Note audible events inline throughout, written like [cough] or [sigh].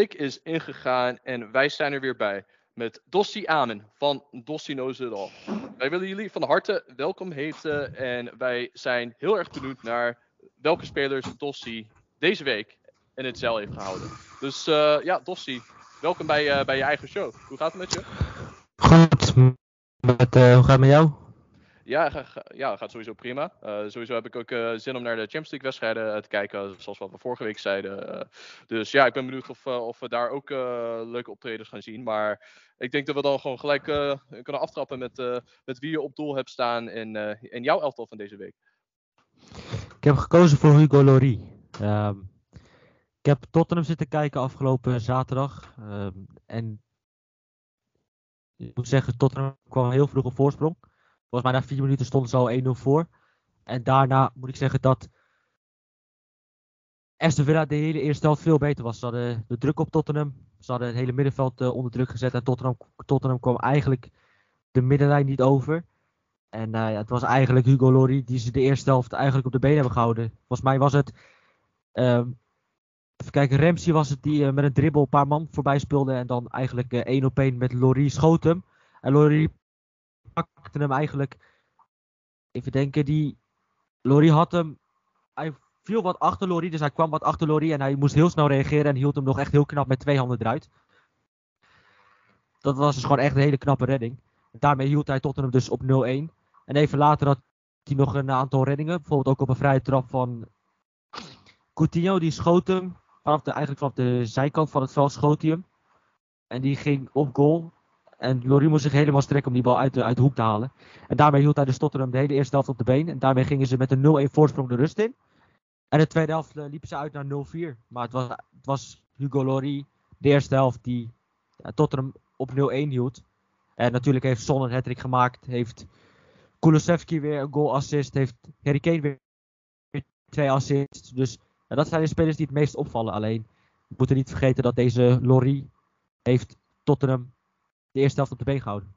Week is ingegaan en wij zijn er weer bij. Met Dossi Amen van Dossi Knows It All. Wij willen jullie van harte welkom heten. En wij zijn heel erg benieuwd naar welke spelers Dossi deze week in het zeil heeft gehouden. Dus uh, ja, Dossi, welkom bij, uh, bij je eigen show. Hoe gaat het met je? Goed. Met, uh, hoe gaat het met jou? Ja, ga, ja, gaat sowieso prima. Uh, sowieso heb ik ook uh, zin om naar de Champions League wedstrijden te kijken, zoals wat we vorige week zeiden. Dus ja, ik ben benieuwd of, of we daar ook leuke optredens gaan zien. Maar ik denk dat we dan gewoon gelijk kunnen aftrappen met, met wie je op doel hebt staan in, in jouw elftal van deze week. Ik heb gekozen voor Hugo Lloris. Um, ik heb Tottenham zitten kijken afgelopen zaterdag. Um, en ik moet zeggen, Tottenham kwam heel vroeg op voorsprong. Volgens mij na vier minuten stonden ze al 1-0 voor. En daarna moet ik zeggen dat Aston Villa de hele eerste helft veel beter was. Ze hadden de druk op Tottenham. Ze hadden het hele middenveld uh, onder druk gezet. En Tottenham, Tottenham kwam eigenlijk de middenlijn niet over. En ja, het was eigenlijk Hugo Lloris die ze de eerste helft eigenlijk op de been hebben gehouden. Volgens mij was het... Um, even kijken, Ramsey was het die uh, met een dribbel een paar man voorbij speelde. En dan eigenlijk één op één met Lloris schoot hem. En Lloris pakte hem eigenlijk. Even denken, die. Lori had hem. Hij viel wat achter Lori, dus hij kwam wat achter Lori en hij moest heel snel reageren en hield hem nog echt heel knap met twee handen eruit. Dat was dus gewoon echt een hele knappe redding. Daarmee hield hij Tottenham dus op 0-1. En even later had hij nog een aantal reddingen. Bijvoorbeeld ook op een vrije trap van Coutinho. Die schoot hem. Vanaf de, eigenlijk vanaf de zijkant van het veld schoot hij hem. En die ging op goal. En Lori moest zich helemaal strekken om die bal uit de, uit hoek te halen. En daarmee hield hij de Tottenham de hele eerste helft op de been. En daarmee gingen ze met een 0-1 voorsprong de rust in. En de tweede helft uh, liepen ze uit naar 0-4. Maar het was, het was Hugo Lori, de eerste helft, die ja, Tottenham op 0-1 hield. En natuurlijk heeft Son een hat gemaakt. Heeft Kulusevski weer een goal assist. Heeft Harry Kane weer twee assists. Dus ja, dat zijn de spelers die het meest opvallen. Alleen, we moeten niet vergeten dat deze Lori heeft Tottenham de eerste helft op de been gehouden.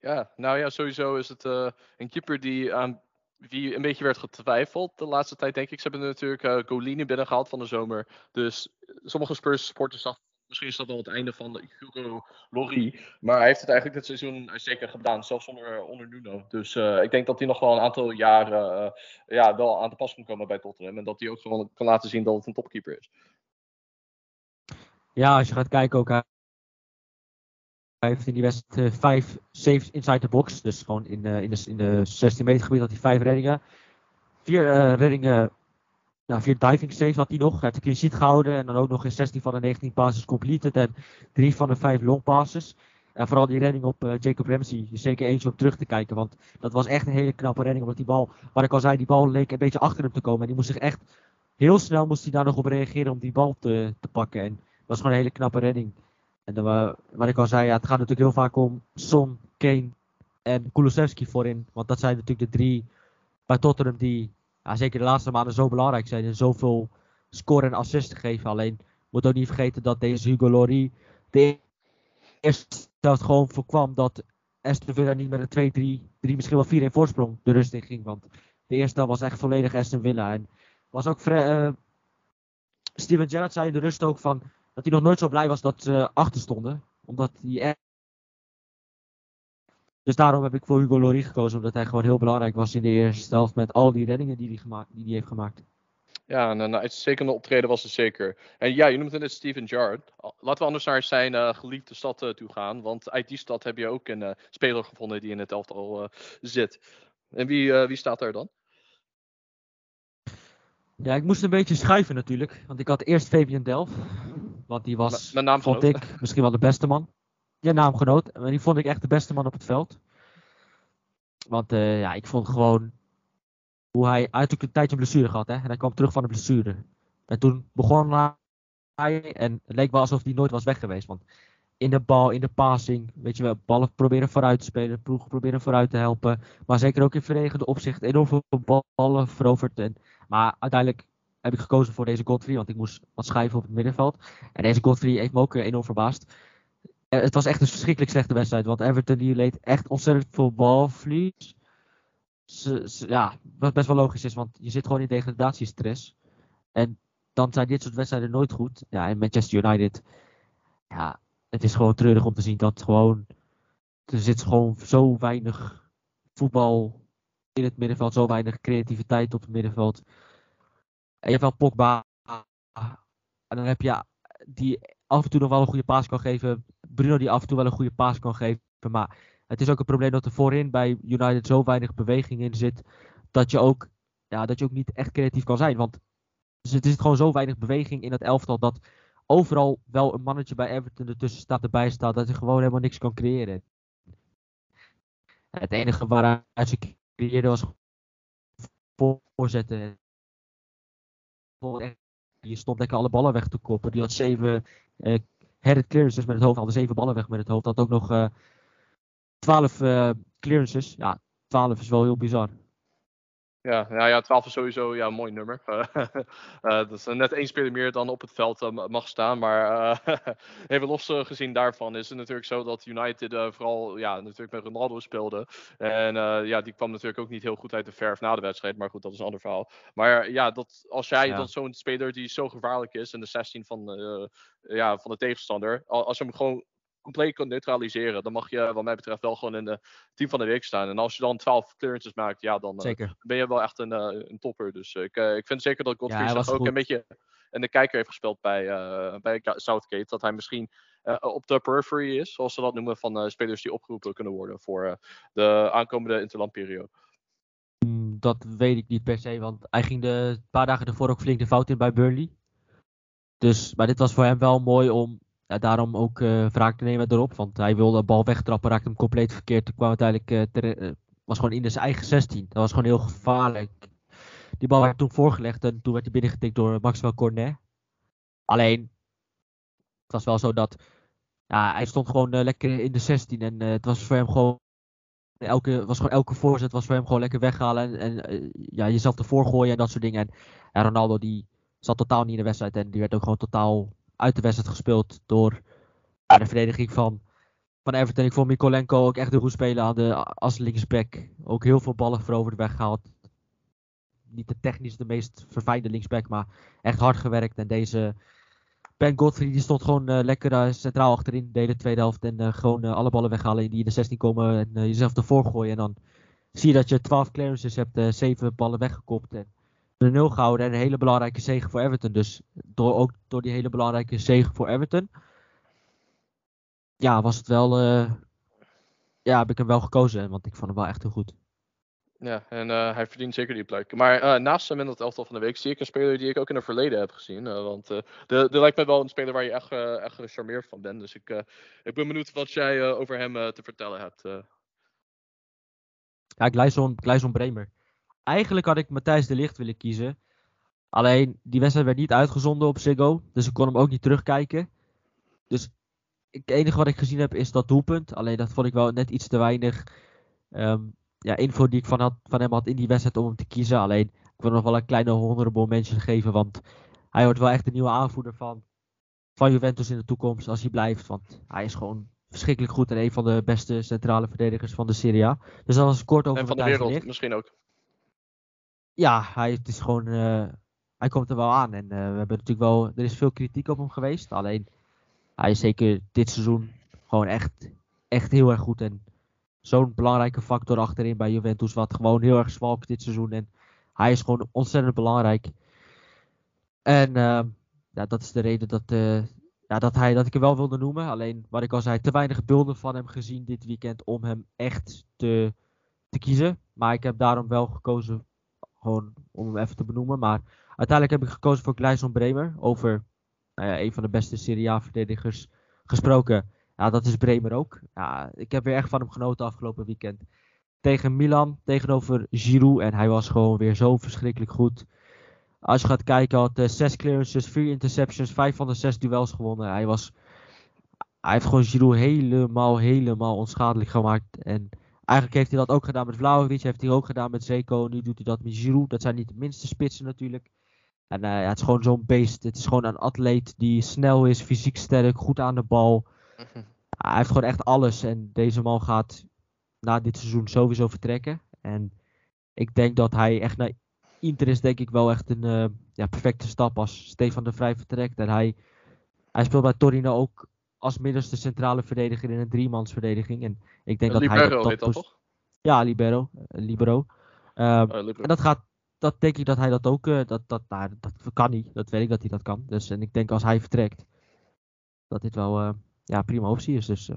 Ja, nou ja, sowieso is het uh, een keeper die aan wie een beetje werd getwijfeld de laatste tijd, denk ik. Ze hebben natuurlijk uh, Golini binnengehaald van de zomer. Dus sommige Spurs supporters dachten, misschien is dat al het einde van Hugo Lorry. Maar hij heeft het eigenlijk dit seizoen zeker gedaan, zelfs onder, onder Nuno. Dus uh, ik denk dat hij nog wel een aantal jaren ja, wel aan de pas kan komen bij Tottenham. En dat hij ook gewoon kan laten zien dat het een topkeeper is. Ja, als je gaat kijken ook hij heeft in die wedstrijd uh, vijf saves inside the box. Dus gewoon in, uh, in, de, in de 16 meter gebied had hij vijf reddingen. Vier uh, reddingen, nou, vier diving saves had hij nog. Hij heeft de clean gehouden. En dan ook nog in 16 van de 19 passes completed. En drie van de vijf long passes. En vooral die redding op Jacob Ramsey is zeker eentje om terug te kijken. Want dat was echt een hele knappe redding. Omdat die bal, waar ik al zei, die bal leek een beetje achter hem te komen. En die moest zich echt, heel snel moest hij daar nog op reageren om die bal te, te pakken. En dat was gewoon een hele knappe redding. En uh, wat ik al zei, ja, het gaat natuurlijk heel vaak om Son, Kane en Kulusevski voorin. Want dat zijn natuurlijk de drie bij Tottenham die zeker de laatste maanden zo belangrijk zijn. En zoveel scoren en assists geven. Alleen moet ook niet vergeten dat deze Hugo Lloris de eerste helft gewoon voorkwam dat Aston Villa niet met een 2-3, 3 misschien wel 4-1 voorsprong de rust in ging. Want de eerste was echt volledig Aston Villa. En was ook uh, Steven Gerrard zei in de rust ook van dat hij nog nooit zo blij was dat ze achter stonden. Omdat hij echt... Dus daarom heb ik voor Hugo Lloris gekozen. Omdat hij gewoon heel belangrijk was in de eerste helft. Met al die reddingen die hij, gemaakt, die hij heeft gemaakt. Ja, een uitstekende optreden was het zeker. En ja, je noemt het net Steven Gerrard. Laten we anders naar zijn uh, geliefde stad uh, toe gaan. Want uit die stad heb je ook een uh, speler gevonden die in het elftal zit. En wie, wie staat daar dan? Ja, ik moest een beetje schuiven natuurlijk. Want ik had eerst Fabian Delft. Want die was, mijn vond ik, misschien wel de beste man. Ja, naamgenoot. Maar die vond ik echt de beste man op het veld. Want uh, ja, ik vond gewoon hoe hij eigenlijk een tijdje een blessure gehad. Hè? En hij kwam terug van de blessure. En toen begon hij en het leek wel alsof hij nooit was weg geweest. Want in de bal, in de passing, weet je wel, ballen proberen vooruit te spelen, ploegen proberen vooruit te helpen. Maar zeker ook in verdedigende opzicht enorm veel ballen veroverd. En, maar uiteindelijk heb ik gekozen voor deze Godfrey, want ik moest wat schrijven op het middenveld. En deze Godfrey heeft me ook enorm verbaasd. Het was echt een verschrikkelijk slechte wedstrijd, want Everton die leed echt ontzettend veel balvlies. ja, wat best wel logisch is, want je zit gewoon in degradatiestress. En dan zijn dit soort wedstrijden nooit goed. Ja, en Manchester United, ja, het is gewoon treurig om te zien dat gewoon, er zit gewoon zo weinig voetbal in het middenveld, zo weinig creativiteit op het middenveld. Je hebt wel Pogba, en dan heb je die af en toe nog wel een goede paas kan geven. Bruno die af en toe wel een goede paas kan geven. Maar het is ook een probleem dat er voorin bij United zo weinig beweging in zit. Dat je ook, ja, dat je ook niet echt creatief kan zijn. Want dus er is gewoon zo weinig beweging in het elftal dat overal wel een mannetje bij Everton ertussen staat, erbij staat. Dat je gewoon helemaal niks kan creëren. Het enige waaruit ze creëerden was voorzetten. Je stond lekker alle ballen weg te koppen. Die had zeven uh, headed clearances met het hoofd. Hadden zeven ballen weg met het hoofd. Had ook nog uh, twaalf uh, clearances. Ja, twaalf is wel heel bizar. Ja, nou ja, 12 is sowieso ja, een mooi nummer. uh, [laughs] dat is net één speler meer dan op het veld mag staan. Maar [laughs] even los gezien daarvan is het natuurlijk zo dat United vooral ja, natuurlijk met Ronaldo speelde. En ja, die kwam natuurlijk ook niet heel goed uit de verf na de wedstrijd. Maar goed, dat is een ander verhaal. Maar ja, dat, als jij ja. dan zo'n speler die zo gevaarlijk is in de 16 van, ja, van de tegenstander. Als je hem gewoon compleet kan neutraliseren, dan mag je wat mij betreft wel gewoon in de team van de week staan. En als je dan 12 clearances maakt, ja, dan uh, ben je wel echt een, uh, een topper. Dus ik, uh, ik vind zeker dat Godfrey ja, ook goed. een beetje in de kijker heeft gespeeld bij, bij Southgate. Dat hij misschien op de periphery is, zoals ze dat noemen, van spelers die opgeroepen kunnen worden voor de aankomende interlandperiode. Mm, dat weet ik niet per se, want hij ging de paar dagen ervoor ook flink de fout in bij Burnley. Dus, maar dit was voor hem wel mooi om daarom ook uh, wraak te nemen erop. Want hij wilde de bal wegtrappen, raakte hem compleet verkeerd. Toen kwam uiteindelijk, ter, uh, was gewoon in zijn eigen 16. Dat was gewoon heel gevaarlijk. Die bal werd toen voorgelegd en toen werd hij binnengetikt door Maxwell Cornet. Alleen, het was wel zo dat ja, hij stond gewoon lekker in de 16 en het was voor hem gewoon elke, was gewoon elke voorzet was voor hem gewoon lekker weghalen en, en ja, jezelf ervoor gooien en dat soort dingen. En, en Ronaldo die zat totaal niet in de wedstrijd en die werd ook gewoon totaal uit de wedstrijd gespeeld door de verdediging van, van Everton. Ik vond Mikolenko ook echt een goed spelen aan de, als linksback. Ook heel veel ballen veroverd weggehaald. Niet de technisch de meest verfijnde linksback, maar echt hard gewerkt. En deze Ben Godfrey die stond gewoon uh, lekker uh, centraal achterin de hele tweede helft. En uh, gewoon alle ballen weghalen die in de 16 komen en jezelf ervoor gooien. En dan zie je dat je 12 clearances hebt, 7 ballen weggekopt. En de nul gehouden en een hele belangrijke zege voor Everton. Dus door, ook door die hele belangrijke zege voor Everton, ja, was het wel, uh, ja, heb ik hem wel gekozen, want ik vond hem wel echt heel goed. Ja, en uh, hij verdient zeker die plek. Maar uh, naast hem in het elftal van de week zie ik een speler die ik ook in het verleden heb gezien. want de, de lijkt me wel een speler waar je echt, echt gecharmeerd van bent. Dus ik, ik ben benieuwd wat jij over hem te vertellen hebt. Ja, Gleison Bremer. Eigenlijk had ik Matthijs de Licht willen kiezen. Alleen die wedstrijd werd niet uitgezonden op Ziggo. Dus ik kon hem ook niet terugkijken. Dus het enige wat ik gezien heb is dat doelpunt. Alleen dat vond ik wel net iets te weinig um, ja, info die ik van, had, van hem had in die wedstrijd om hem te kiezen. Alleen ik wil nog wel een kleine honorable mention geven. Want hij wordt wel echt de nieuwe aanvoerder van, van Juventus in de toekomst. Als hij blijft. Want hij is gewoon verschrikkelijk goed en een van de beste centrale verdedigers van de Serie A. Dus dat was kort over En van de wereld misschien ook ja, hij het is gewoon. Uh, hij komt er wel aan. En uh, we hebben natuurlijk wel. Er is veel kritiek op hem geweest. Alleen hij is zeker dit seizoen gewoon echt, echt heel erg goed. En zo'n belangrijke factor achterin bij Juventus. Wat gewoon heel erg zwak dit seizoen. En hij is gewoon ontzettend belangrijk. En uh, ja, dat is de reden dat, ja, dat, hij, dat ik hem wel wilde noemen. Alleen wat ik al zei, te weinig beelden van hem gezien dit weekend om hem echt te, te kiezen. Maar ik heb daarom wel gekozen gewoon om hem even te benoemen. Maar uiteindelijk heb ik gekozen voor Gleison Bremer. Over nou ja, een van de beste Serie A-verdedigers gesproken. Ja, dat is Bremer ook. Ja, ik heb weer echt van hem genoten afgelopen weekend. Tegen Milan, tegenover Giroud. En hij was gewoon weer zo verschrikkelijk goed. Als je gaat kijken, had uh, zes clearances, vier interceptions, vijf van de zes duels gewonnen. Hij was... Hij heeft gewoon Giroud helemaal, helemaal onschadelijk gemaakt. En Eigenlijk heeft hij dat ook gedaan met Vlaovic, heeft hij ook gedaan met Zeko. Nu doet hij dat met Giroud. Dat zijn niet de minste spitsen natuurlijk. En uh, ja, het is gewoon zo'n beest. Het is gewoon een atleet die snel is, fysiek sterk, goed aan de bal. Mhm. Hij heeft gewoon echt alles. En deze man gaat na dit seizoen sowieso vertrekken. En ik denk dat hij echt naar Inter is denk ik wel echt een eh, ja, perfecte stap als Stefan de Vrij vertrekt. En hij, hij speelt bij Torino ook als middelste centrale verdediger in een driemansverdediging. En ik denk dat Libero hij dat, heet dat toch? Ja, libero. eh, libero. Ehm, Eh, Libero. en dat gaat, dat denk ik dat hij dat ook, eh, dat, dat, nou, dat kan niet. Dat weet ik dat hij dat kan. Dus, en ik denk als hij vertrekt, dat dit wel eh, ja, prima optie is. Dus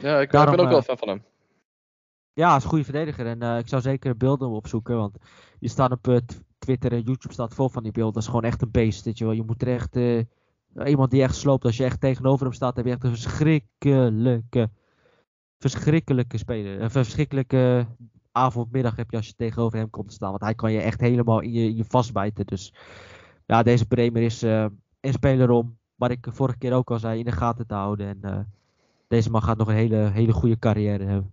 Ja, ik, daarom, ben ook wel fan van hem. ja, hij is een goede verdediger. En ik zou zeker beelden opzoeken, want die staan op Tw- Twitter en YouTube staat vol van die beelden. Dat is gewoon echt een beest, weet je wel. Je moet er echt, iemand die echt sloopt, als je echt tegenover hem staat, heb je echt een verschrikkelijke, verschrikkelijke speler. Een verschrikkelijke avond, middag heb je als je tegenover hem komt te staan. Want hij kan je echt helemaal in je, in je vastbijten. Dus ja, deze Bremer is eh, een speler om, wat ik vorige keer ook al zei, in de gaten te houden. En eh, deze man gaat nog een hele, hele goede carrière hebben.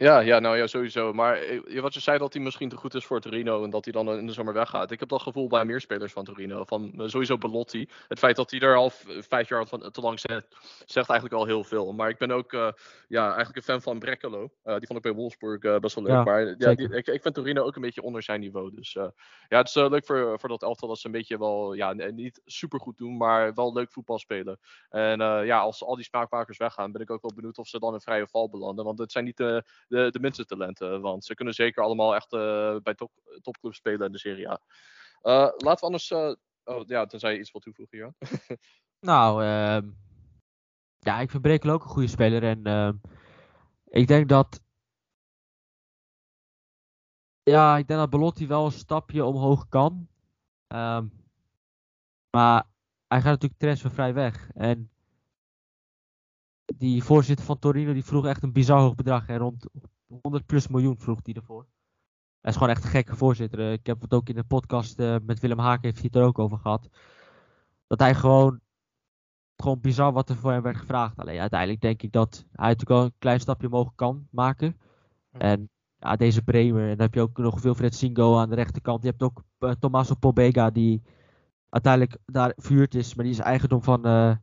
Ja, ja, nou ja, sowieso. Maar eh, wat je zei dat hij misschien te goed is voor Torino en dat hij dan in de zomer weggaat. Ik heb dat gevoel bij meer spelers van Torino. Van eh, sowieso Belotti. Het feit dat hij er al vijf jaar van, te lang zit, zegt eigenlijk al heel veel. Maar ik ben ook eh, ja, eigenlijk een fan van Brekkelo. Die vond ik bij Wolfsburg best wel leuk. Ja, maar ja, die- ik, ik vind Torino ook een beetje onder zijn niveau. Dus ja, het is leuk voor, voor dat elftal dat ze een beetje wel, ja, niet super goed doen, maar wel leuk voetbal spelen. En ja, als al die smaakmakers weggaan, ben ik ook wel benieuwd of ze dan in vrije val belanden. Want het zijn niet de, de, de minste talenten. Want ze kunnen zeker allemaal echt eh, bij top, topclubs spelen in de Serie A. Eh, laten we anders. eh, oh, ja, tenzij je iets wil toevoegen hier. [laughs] Nou, ehm, ja, ik vind Brekel ook een goede speler. En ehm, ik denk dat. Ja, ik denk dat Belotti wel een stapje omhoog kan. Ehm, maar hij gaat natuurlijk transfervrij weg. En die voorzitter van Torino die vroeg echt een bizar hoog bedrag. En rond 100 plus miljoen vroeg hij ervoor. Hij is gewoon echt een gekke voorzitter. Ik heb het ook in de podcast eh, met Willem Haak heeft hij het er ook over gehad. Dat hij gewoon gewoon bizar wat er voor hem werd gevraagd. Alleen uiteindelijk denk ik dat hij natuurlijk wel een klein stapje omhoog kan maken. En ja, deze Bremer. En dan heb je ook nog Wilfred Singo aan de rechterkant. Je hebt ook eh, Tommaso Pobega die uiteindelijk daar vuurd is. Maar die is eigendom van, eh,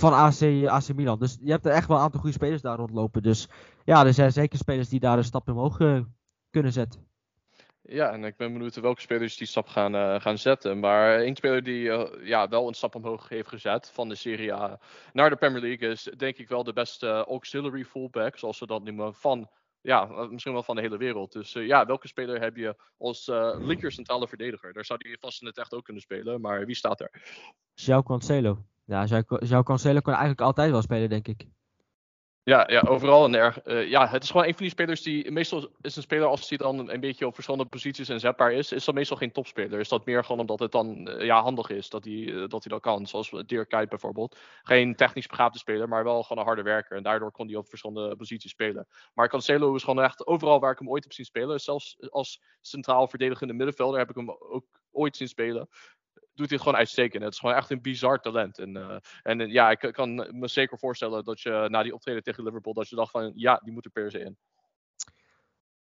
van AC, AC Milan. Dus je hebt er echt wel een aantal goede spelers daar rondlopen. Dus ja, er zijn zeker spelers die daar een stap omhoog eh, kunnen zetten. Ja, en ik ben benieuwd welke spelers die stap gaan, eh, gaan zetten. Maar één speler die eh, ja, wel een stap omhoog heeft gezet van de Serie A naar de Premier League is denk ik wel de beste auxiliary fullback, zoals ze dat noemen, van ja, misschien wel van de hele wereld. Dus ja, welke speler heb je als eh linker centrale verdediger? Daar zou hij vast in het echt ook kunnen spelen, maar wie staat er? João Cancelo. Ja, João Cancelo kan eigenlijk altijd wel spelen, denk ik. Ja, ja overal en erg. eh, ja, het is gewoon een van die spelers die. Meestal is een speler als hij dan een beetje op verschillende posities inzetbaar is, is dat meestal geen topspeler. Is dat meer gewoon omdat het dan eh, ja, handig is dat hij, eh, dat hij dat kan. Zoals Dirk Kuyt bijvoorbeeld. Geen technisch begaafde speler, maar wel gewoon een harde werker. En daardoor kon hij op verschillende posities spelen. Maar Cancelo is gewoon echt overal waar ik hem ooit heb zien spelen. Zelfs als centraal verdedigende middenvelder heb ik hem ook ooit zien spelen. Doet hij gewoon uitstekend. Het is gewoon echt een bizar talent. En, eh, en eh, ja, ik kan me zeker voorstellen dat je na die optreden tegen Liverpool, dat je dacht van ja, die moet er per se in.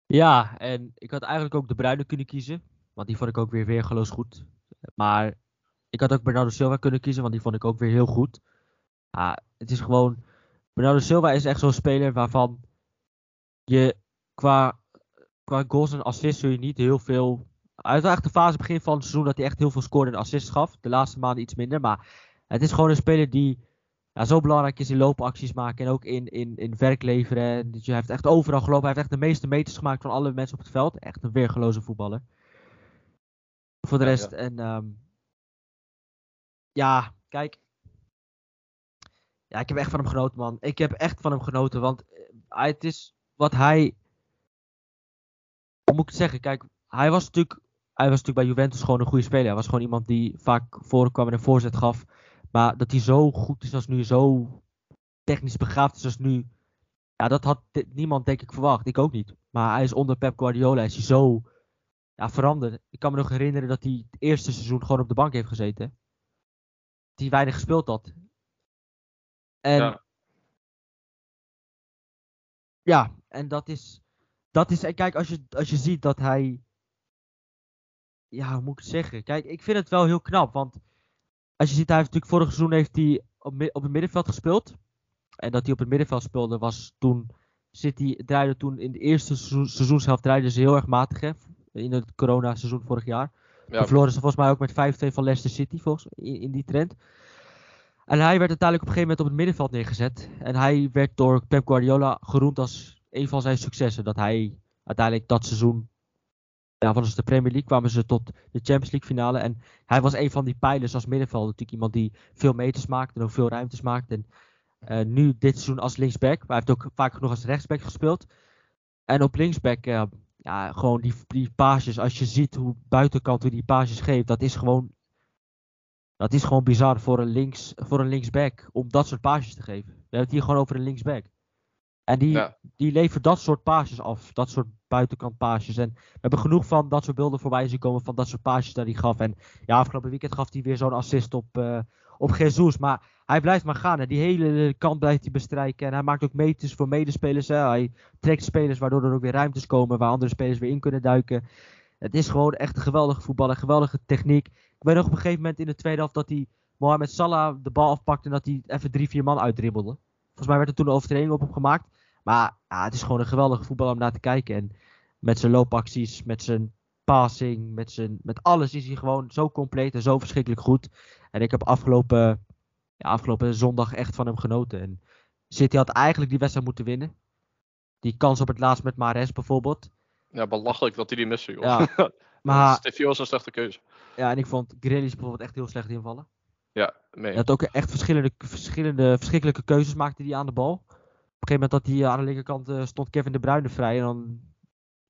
Ja, en ik had eigenlijk ook de Bruine kunnen kiezen. Want die vond ik ook weer weergeloos goed. Maar ik had ook Bernardo Silva kunnen kiezen, want die vond ik ook weer heel goed. Het is gewoon. Bernardo Silva is echt zo'n speler waarvan je qua, qua goals en assists zul je niet heel veel. Uit echt de fase begin van het seizoen dat hij echt heel veel scoorde en assists gaf. De laatste maanden iets minder. Maar het is gewoon een speler die ja, zo belangrijk is in loopacties maken en ook in, in, in werk leveren. En dus hij heeft echt overal gelopen. Hij heeft echt de meeste meters gemaakt van alle mensen op het veld. Echt een weergeloze voetballer. Voor de rest, ja. en ehm, ja, kijk. Ja, ik heb echt van hem genoten, man. Ik heb echt van hem genoten, want eh, het is wat hij. Hoe moet ik het zeggen? Kijk, hij was natuurlijk. Hij was natuurlijk bij Juventus gewoon een goede speler. Hij was gewoon iemand die vaak voorkwam en een voorzet gaf. Maar dat hij zo goed is als nu, zo technisch begaafd is als nu. Ja, dat had niemand denk ik verwacht. Ik ook niet. Maar hij is onder Pep Guardiola is hij zo ja, veranderd. Ik kan me nog herinneren dat hij het eerste seizoen gewoon op de bank heeft gezeten. Dat hij weinig gespeeld had. En Ja. ja, en dat is. Dat is. En kijk, als je, als je ziet dat hij. Ja, hoe moet ik het zeggen? Kijk, ik vind het wel heel knap. Want als je ziet, hij heeft natuurlijk vorig seizoen heeft hij op, op het middenveld gespeeld. En dat hij op het middenveld speelde was toen. City draaide toen in de eerste seizoen- seizoenshelft draaide ze heel erg matig. Hè? in het corona-seizoen vorig jaar. Ja, verloren ze volgens mij ook met 5-2 van Leicester City volgens, in, in die trend. En hij werd uiteindelijk op een gegeven moment op het middenveld neergezet. En hij werd door Pep Guardiola geroemd als een van zijn successen. Dat hij uiteindelijk dat seizoen, ja, de Premier League, kwamen ze tot de Champions League finale. En hij was een van die pijlers als middenveld. Natuurlijk iemand die veel meters maakt en ook veel ruimtes maakt. En eh, nu dit seizoen als linksback. Maar hij heeft ook vaak genoeg als rechtsback gespeeld. En op linksback, eh, ja, gewoon die, die paasjes. Als je ziet hoe buitenkant hoe die paasjes geeft, dat is gewoon. Dat is gewoon bizar voor een, links, voor een linksback om dat soort paasjes te geven. We hebben het hier gewoon over een linksback. En die, Ja. die levert dat soort paasjes af. Dat soort buitenkant paasjes. En we hebben genoeg van dat soort beelden voorbij zien komen van dat soort paasjes dat hij gaf. En ja, afgelopen weekend gaf hij weer zo'n assist op, eh op Jesus. Maar hij blijft maar gaan. En die hele kant blijft hij bestrijken. En hij maakt ook meters voor medespelers. Hè. Hij trekt spelers waardoor er ook weer ruimtes komen waar andere spelers weer in kunnen duiken. Het is gewoon echt een geweldige voetbal, een geweldige techniek. Ik weet nog op een gegeven moment in de tweede helft dat hij Mohamed Salah de bal afpakte en dat hij even drie, vier man uitdribbelde. Volgens mij werd er toen een overtreding op hem gemaakt. Maar ja, het is gewoon een geweldige voetbal om naar te kijken. En met zijn loopacties, met zijn passing, met, zijn, met alles is hij gewoon zo compleet en zo verschrikkelijk goed. En ik heb afgelopen, ja, afgelopen zondag echt van hem genoten. En City had eigenlijk die wedstrijd moeten winnen. Die kans op het laatst met Mares bijvoorbeeld. ja, belachelijk dat hij die miste, joh. Ja, [laughs] Maar Stevie was een slechte keuze. ja, en ik vond Grealish bijvoorbeeld echt heel slecht invallen. Ja, mee. Hij had ook echt verschillende, verschillende verschrikkelijke keuzes maakte hij aan de bal. Op een gegeven moment dat hij aan de linkerkant eh, stond Kevin de Bruyne vrij. En dan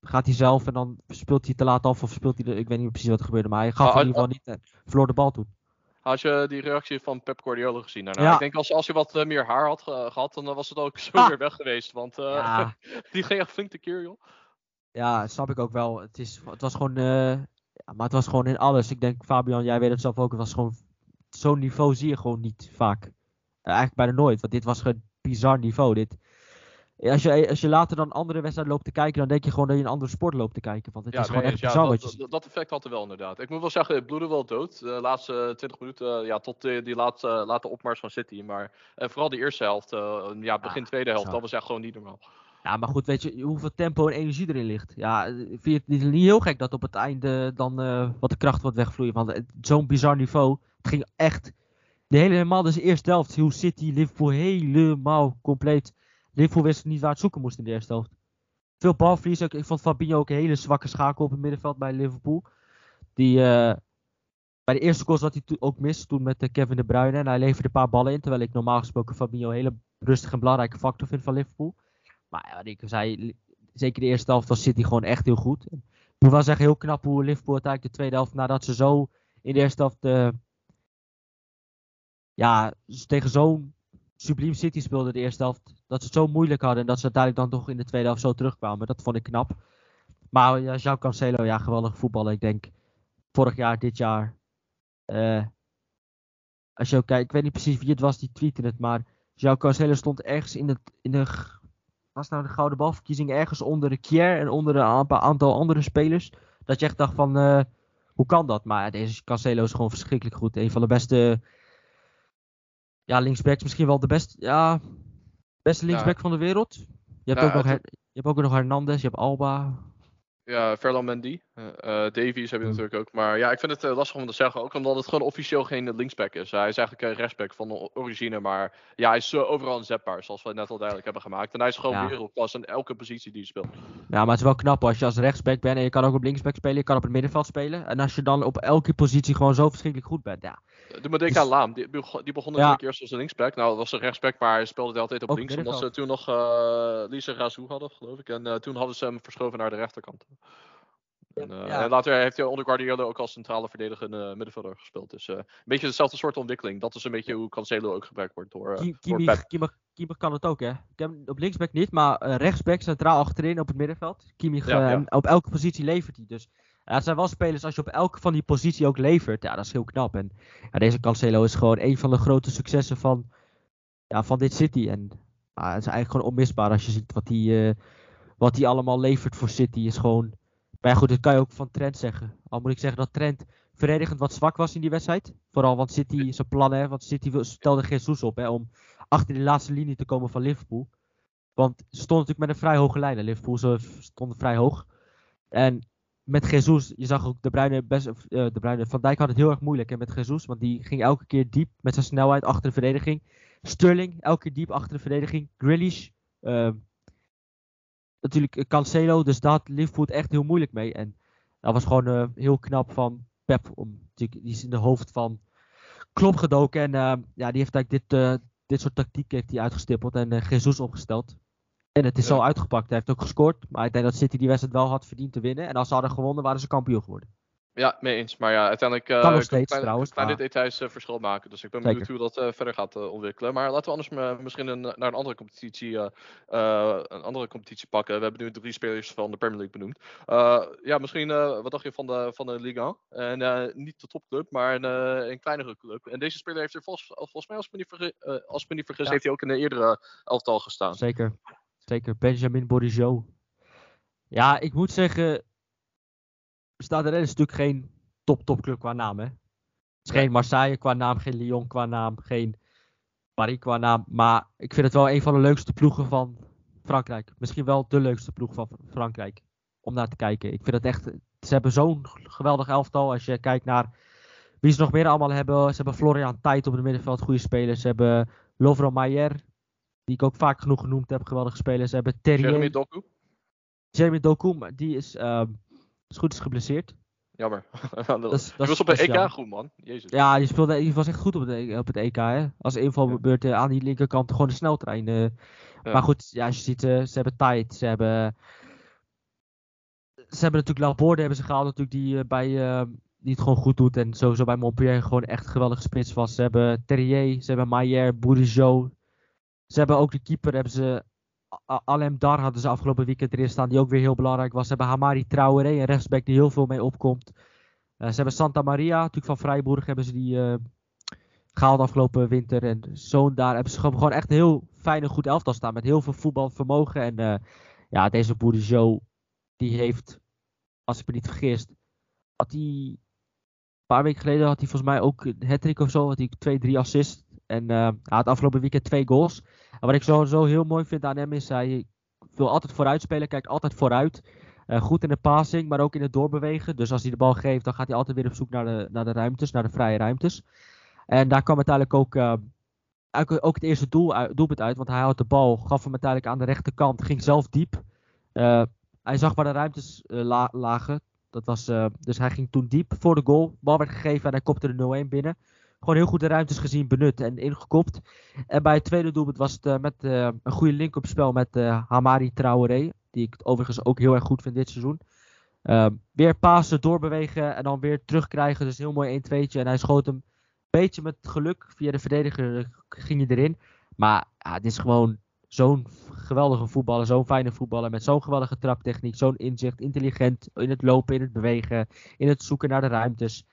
gaat hij zelf en dan speelt hij te laat af of speelt hij de, ik weet niet precies wat er gebeurde. Maar hij gaf Ah, in ah, ieder geval niet en verloor de bal toen. Had je die reactie van Pep Guardiola gezien daarna? Ja. Ik denk als, als hij wat eh, meer haar had ge- gehad, dan was het ook [laughs] zo Ah. weer weg geweest. Want eh, Ja, [laughs] die ging echt flink tekeer, joh. ja, snap ik ook wel. Het, is, het was gewoon, eh, ja, maar het was gewoon in alles. Ik denk Fabian, jij weet het zelf ook. Het was gewoon, zo'n niveau zie je gewoon niet vaak. Eh, eigenlijk bijna nooit, want dit was gewoon bizar niveau. Dit, als, je, als je later dan andere wedstrijden loopt te kijken, dan denk je gewoon dat je een andere sport loopt te kijken. Want het Ja, is gewoon echt bizar wat dat, dat, dat effect had er wel inderdaad. Ik moet wel zeggen, het bloedde wel dood. De laatste 20 minuten, eh, ja, tot die, die laatste, late opmars van City. Maar eh, vooral die eerste helft, eh, ja, begin Ja, tweede helft, zo. dat was echt gewoon niet normaal. Ja, maar goed, weet je hoeveel tempo en energie erin ligt? Ja, eh, vind je het niet, niet heel gek dat op het einde dan eh, wat de kracht wordt wegvloeien? Want zo'n bizar niveau, het ging echt... De hele, helemaal dus de eerste helft, hoe City, Liverpool helemaal compleet... Liverpool wist niet waar het zoeken moest in de eerste helft. Veel balverlies, ook, ik vond Fabinho ook een hele zwakke schakel op het middenveld bij Liverpool. Die eh, bij de eerste goal zat hij ook mis, toen met eh, Kevin De Bruyne. En hij leverde een paar ballen in, terwijl ik normaal gesproken Fabinho een hele rustige en belangrijke factor vind van Liverpool. Maar ja, ik zei, zeker de eerste helft was City gewoon echt heel goed. Ik moet wel zeggen, heel knap hoe Liverpool uiteindelijk de tweede helft, nadat ze zo in de eerste helft eh, ja, tegen zo'n subliem City speelden de eerste helft, dat ze het zo moeilijk hadden en dat ze uiteindelijk dan toch in de tweede helft zo terugkwamen. Dat vond ik knap. Maar ja, João Cancelo, ja, geweldig voetballen. Ik denk, vorig jaar, dit jaar. eh, als je ook kijkt, ik weet niet precies wie het was die tweette het, maar João Cancelo stond ergens in, het, in de was nou de gouden balverkiezing ergens onder de Kier en onder een aantal- aantal andere spelers. Dat je echt dacht van, eh, hoe kan dat? Maar deze Cancelo is gewoon verschrikkelijk goed. Een van de beste, ja, linksbacks, misschien wel de beste, ja, beste linksback van de wereld. Je hebt, Ja, ook nog Her- je hebt ook nog Hernandez, je hebt Alba. Ja, Ferland Mendy. eh eh, Davies heb je Hmm. natuurlijk ook. Maar ja, ik vind het eh, lastig om te zeggen. Ook omdat het gewoon officieel geen linksback is. Hij is eigenlijk een rechtsback van origine. Maar ja, hij is overal inzetbaar. Zoals we net al duidelijk hebben gemaakt. En hij is gewoon Ja. wereldklasse in elke positie die hij speelt. Ja, maar het is wel knap als je als rechtsback bent en je kan ook op linksback spelen, je kan op het middenveld spelen. En als je dan op elke positie gewoon zo verschrikkelijk goed bent, ja. Dus- aan Laam. Die, begon- die begon Ja. natuurlijk eerst als een linksback. Nou, dat was een rechtsback, maar hij speelde de hele tijd op Ook links. Omdat ze toen nog eh Lisa Razou hadden, geloof ik. En eh, toen hadden ze hem verschoven naar de rechterkant. En, eh, Ja. en later heeft hij onder Guardiola ook als centrale verdedigende middenvelder gespeeld. Dus een beetje dezelfde soort ontwikkeling. Dat is een beetje hoe Cancelo ook gebruikt wordt door, eh, Ki- door Pep. Kimmich, Kimmich kan het ook, hè. Op linksback niet, maar rechtsback centraal achterin op het middenveld. Kimmich, Ja, ja. en op elke positie levert hij. Dus ja, zijn wel spelers, als je op elke van die positie ook levert, ja, dat is heel knap. En ja, deze Cancelo is gewoon een van de grote successen van, ja, van dit City. En het is eigenlijk gewoon onmisbaar als je ziet wat hij, eh, wat allemaal levert voor City. Is gewoon, maar goed, dat kan je ook van Trent zeggen. Al moet ik zeggen dat Trent verdedigend wat zwak was in die wedstrijd. Vooral want City, zijn plannen, want City stelde Jesus op hè, om achter de laatste linie te komen van Liverpool. Want ze stonden natuurlijk met een vrij hoge lijn. Liverpool stonden vrij hoog. En met Jesus, je zag ook de Bruyne, best, de Bruyne, Van Dijk had het heel erg moeilijk hè, met Jesus, want die ging elke keer diep met zijn snelheid achter de verdediging. Sterling, elke keer diep achter de verdediging. Grealish, uh, natuurlijk Cancelo, dus daar had Liverpool echt heel moeilijk mee. En dat was gewoon heel knap van Pep, om, die is in de hoofd van Klopp gedoken. En ja, die heeft eigenlijk dit, dit soort tactiek heeft hij uitgestippeld en Jesus opgesteld. En het is zo uitgepakt. Hij heeft ook gescoord. Maar ik denk dat City die wedstrijd wel had verdiend te winnen. En als ze hadden gewonnen, waren ze kampioen geworden. Ja, mee eens. Maar ja, uiteindelijk uh, kan nog steeds klein, trouwens. Kleine maar... details uh, verschil maken. Dus ik ben benieuwd hoe dat uh, verder gaat ontwikkelen. Maar laten we anders misschien een, naar een andere competitie, een andere competitie pakken. We hebben nu drie spelers van de Premier League benoemd. ja, misschien wat dacht je van de, van de Liga? En niet de topclub, maar een, een kleinere club. En deze speler heeft er volgens, volgens mij, als ik me niet vergis, als ik me niet vergis ja. heeft hij ook in de eerdere elftal gestaan. Zeker. Zeker, Benjamin Bourigeau. Ja, ik moet zeggen, Rennes is natuurlijk geen top-topclub qua naam. Hè? Het is geen Marseille qua naam, geen Lyon qua naam, geen Paris qua naam. Maar ik vind het wel een van de leukste ploegen van Frankrijk. Misschien wel de leukste ploeg van Frankrijk. Om naar te kijken. Ik vind het echt. Ze hebben zo'n geweldig elftal. Als je kijkt naar wie ze nog meer allemaal hebben. Ze hebben Florian Tijd op het middenveld, goede spelers. Ze hebben Lovro Maier, die ik ook vaak genoeg genoemd heb, geweldige spelers. Ze hebben Terrier. Jeremy Doku. Jeremy Doku, die is, uh, is goed is geblesseerd. Jammer. [laughs] dat, was op het EK goed, man. Jezus. Ja, die, speelde, die was echt goed op het, op het EK. Hè? Als invalbeurt ja. aan die linkerkant gewoon de sneltrein. Uh. Ja. Maar goed, ja, als je ziet, uh, ze hebben tijd. Ze hebben, ze hebben natuurlijk Laborde hebben ze gehaald, natuurlijk, die, bij, die het gewoon goed doet. En sowieso bij Montpellier gewoon echt geweldige spits was. Ze hebben Terrier, ze hebben Maier, Bourigeau, ze hebben ook de keeper, hebben ze, Alem Dar hadden ze afgelopen weekend erin staan, die ook weer heel belangrijk was. Ze hebben Hamari Traoré, een rechtsback die heel veel mee opkomt. Uh, ze hebben Santa Maria, natuurlijk van Freiburg, hebben ze die uh, gehaald afgelopen winter. En zo daar hebben ze gewoon echt een heel fijne, goed elftal staan. Met heel veel voetbalvermogen. En uh, ja, deze Bourigeau, die heeft, als ik me niet vergis, had hij een paar weken geleden had hij volgens mij ook een hat of zo. Had hij twee, drie assists. En uh, had afgelopen weekend twee goals. En wat ik sowieso heel mooi vind aan hem is, hij wil altijd vooruit spelen, kijkt altijd vooruit. Uh, goed in de passing, maar ook in het doorbewegen. Dus als hij de bal geeft, dan gaat hij altijd weer op zoek naar de, naar de ruimtes, naar de vrije ruimtes. En daar kwam uiteindelijk ook, uh, ook het eerste doel, doelpunt uit, want hij had de bal, gaf hem uiteindelijk aan de rechterkant, ging zelf diep. hij zag waar de ruimtes la lagen. Dat was, dus hij ging toen diep voor de goal. Bal werd gegeven en hij kopte de 0-1 binnen gewoon heel goed de ruimtes gezien, benut en ingekopt. En bij het tweede doelpunt was het uh, met uh, een goede link op spel met uh, Hamari Traoré. Die ik overigens ook heel erg goed vind dit seizoen. Ehm, weer pasen, doorbewegen en dan weer terugkrijgen. Dus heel mooi 1-2'tje. En hij schoot hem een beetje met geluk. Via de verdediger ging hij erin. Maar ja, het is gewoon zo'n geweldige voetballer. Zo'n fijne voetballer. Met zo'n geweldige traptechniek. Zo'n inzicht. Intelligent in het lopen, in het bewegen. In het zoeken naar de ruimtes.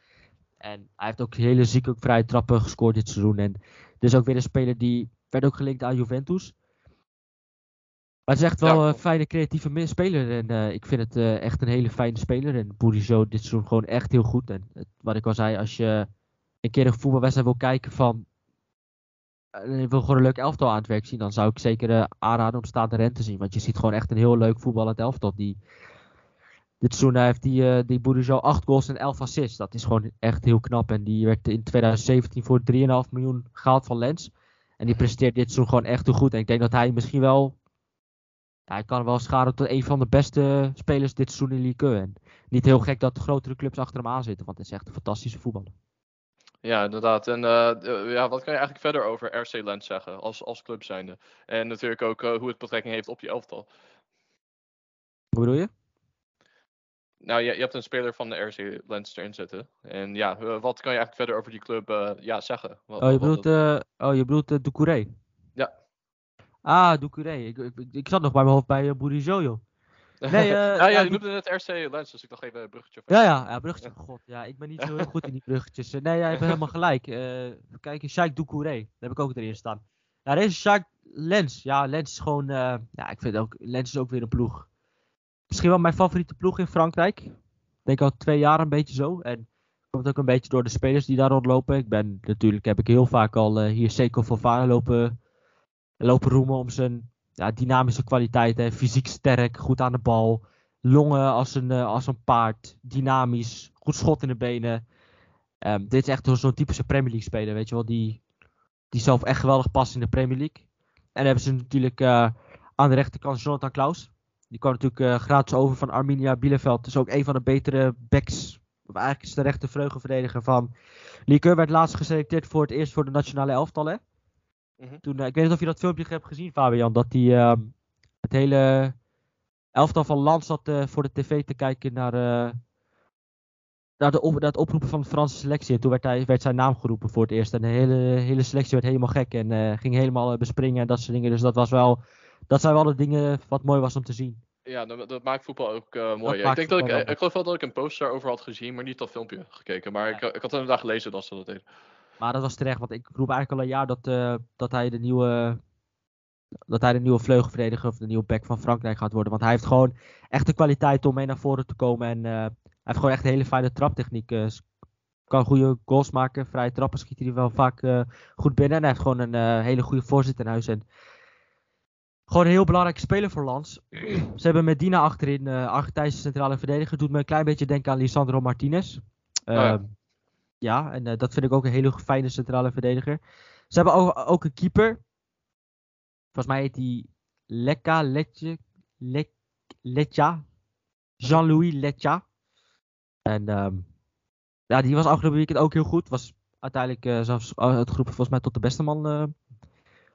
En hij heeft ook hele zieke vrije trappen gescoord dit seizoen. En dus ook weer een speler die werd ook gelinkt aan Juventus. Maar het is echt wel een fijne creatieve speler. En uh, ik vind het uh, echt een hele fijne speler. En Bourigeau dit seizoen gewoon echt heel goed. En wat ik al zei, als je een keer een voetbalwedstrijd wil kijken van... Uh, je wil gewoon een leuk elftal aan het werk zien. Dan zou ik zeker aanraden om staande rente te zien. Want je ziet gewoon echt een heel leuk voetballend elftal. Die dit seizoen heeft die, uh, die Bourigeau 8 goals en 11 assists. Dat is gewoon echt heel knap. En die werd in 2017 voor 3,5 miljoen gehaald van Lens. En die presteert dit seizoen gewoon echt heel goed. En ik denk dat hij misschien wel... Ja, hij kan wel scharen tot een van de beste spelers dit seizoen in Ligue En niet heel gek dat de grotere clubs achter hem aan zitten. Want het is echt een fantastische voetballer. Ja, inderdaad. En uh, ja, wat kan je eigenlijk verder over RC Lens zeggen als, als club zijnde? En natuurlijk ook uh, hoe het betrekking heeft op je elftal. Hoe bedoel je? Nou, je, je, hebt een speler van de RC Lens erin zitten. En ja, wat kan je eigenlijk verder over die club uh, ja, zeggen? Wat, oh, je bedoelt, uh, oh, je bedoelt uh, Doucouré? Ja. Ah, Doucouré. Ik, ik, ik, zat nog bij mijn hoofd bij uh, Bourigeau, joh. Nee, [laughs] ja, ja, je noemde het RC Lens, dus ik dacht even een bruggetje. Ja, ja, ja, bruggetje. God, ja, ik ben niet zo heel goed in die bruggetjes. Nee, jij hebt helemaal gelijk. kijk, Jacques Doucouré, daar heb ik ook erin staan. Nou, deze Jacques Lens. Ja, Lens is gewoon, ja, ik vind ook, Lens is ook weer een ploeg misschien wel mijn favoriete ploeg in Frankrijk. Ik denk al twee jaar een beetje zo. En komt ook een beetje door de spelers die daar rondlopen. Ik ben natuurlijk, heb ik heel vaak al uh, hier Seco Fofana lopen, lopen roemen om zijn ja, dynamische kwaliteiten. Fysiek sterk, goed aan de bal. longen als een, eh, als een paard. Dynamisch. Goed schot in de benen. Ehm, dit is echt zo'n typische Premier League speler, weet je wel. Die, die zelf echt geweldig past in de Premier League. En dan hebben ze natuurlijk eh, aan de rechterkant Jonathan Klaus. Die kwam natuurlijk uh, gratis over van Arminia Bielefeld. Dus ook een van de betere backs. Of eigenlijk is de rechtervleugelverdediger van Lieke. Werd laatst geselecteerd voor het eerst voor de nationale elftal. Hè? Mhm. Toen, ik weet niet of je dat filmpje hebt gezien, Fabian. Dat hij ehm, het hele elftal van land zat eh, voor de tv te kijken naar, naar, de op, naar het oproepen van de Franse selectie. En toen werd, hij, werd zijn naam geroepen voor het eerst. En de hele, hele selectie werd helemaal gek en uh, ging helemaal bespringen en dat soort dingen. Dus dat, was wel, dat zijn wel de dingen wat mooi was om te zien. Ja, dat, dat maakt voetbal ook mooi. ik denk dat ik, ik, ik geloof wel dat ik een poster over had gezien, maar niet dat filmpje gekeken. Maar ja. ik, ik had inderdaad gelezen dat ze dat deden. Maar dat was terecht, want ik roep eigenlijk al een jaar dat, uh, dat hij de nieuwe. Dat hij de nieuwe vleugelverdediger of de nieuwe back van Frankrijk gaat worden. Want hij heeft gewoon echt de kwaliteit om mee naar voren te komen. En uh, hij heeft gewoon echt een hele fijne traptechniek. Uh, kan goede goals maken. Vrije trappen schiet hij wel vaak goed binnen. En hij heeft gewoon een hele goede voorzet in huis. En gewoon een heel belangrijke speler voor Lans. [clears throat] Ze hebben Medina achterin, Argentijnse centrale verdediger. Doet me een klein beetje denken aan Lisandro Martinez. Oh ja. Ehm, ja, en uh, dat vind ik ook een hele fijne centrale verdediger. Ze hebben ook, ook een keeper. Volgens mij heet die Lekka, Letje, Le, Letja. Jean-Louis Letja. En um, ja, die was afgelopen weekend ook heel goed. Was uiteindelijk uh, zelfs uitgeroepen volgens mij tot de beste man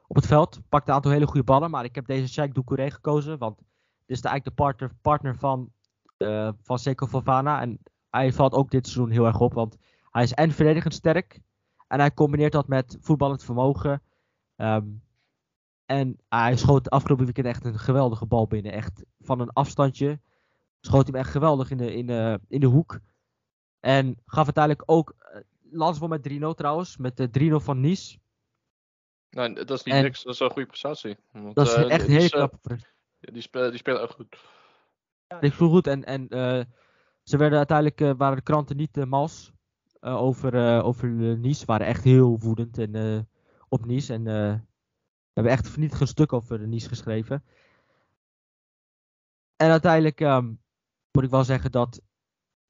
op het veld. Pakte een aantal hele goede ballen. Maar ik heb deze Sheikh Doucouré gekozen. Want dit is eigenlijk de partner, partner van, van Seco Fofana. En hij valt ook dit seizoen heel erg op. Want hij is en verdedigend sterk. En hij combineert dat met voetballend vermogen. Um, en hij schoot afgelopen weekend echt een geweldige bal binnen. Echt van een afstandje. Schoot hem echt geweldig in de, in de, in de hoek. En gaf uiteindelijk ook uh, Lansbol met 3-0 trouwens. Met de 3-0 van Nice. Nou, dat is niet en, niks. Dat is een goede prestatie. Want, dat is uh, echt een hele knappe prestatie. Die spelen, die spelen ook goed. Ja, die spelen goed. En, en uh, ze werden uiteindelijk, waren de kranten niet mals. Over, over Nice. waren echt heel woedend en, op Nice. En hebben echt niet een stuk over Nice geschreven. En uiteindelijk um, moet ik wel zeggen dat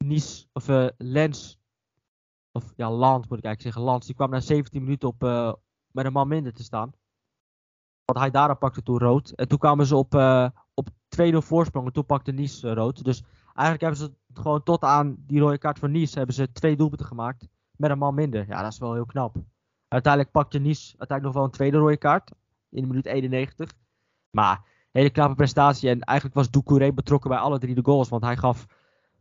Nice, of Lens, of ja, Land moet ik eigenlijk zeggen, Lans, die kwam na 17 minuten op, met een man minder te staan. Want hij daarop pakte toen rood. En toen kwamen ze op, op 2-0 voorsprong en toen pakte Nice rood. Dus eigenlijk hebben ze het gewoon tot aan die rode kaart van Nice hebben ze twee doelpunten gemaakt met een man minder. Ja, dat is wel heel knap. Uiteindelijk pakte Nice uiteindelijk nog wel een tweede rode kaart in de minuut 91. Maar hele knappe prestatie en eigenlijk was Doucouré betrokken bij alle drie de goals, want hij gaf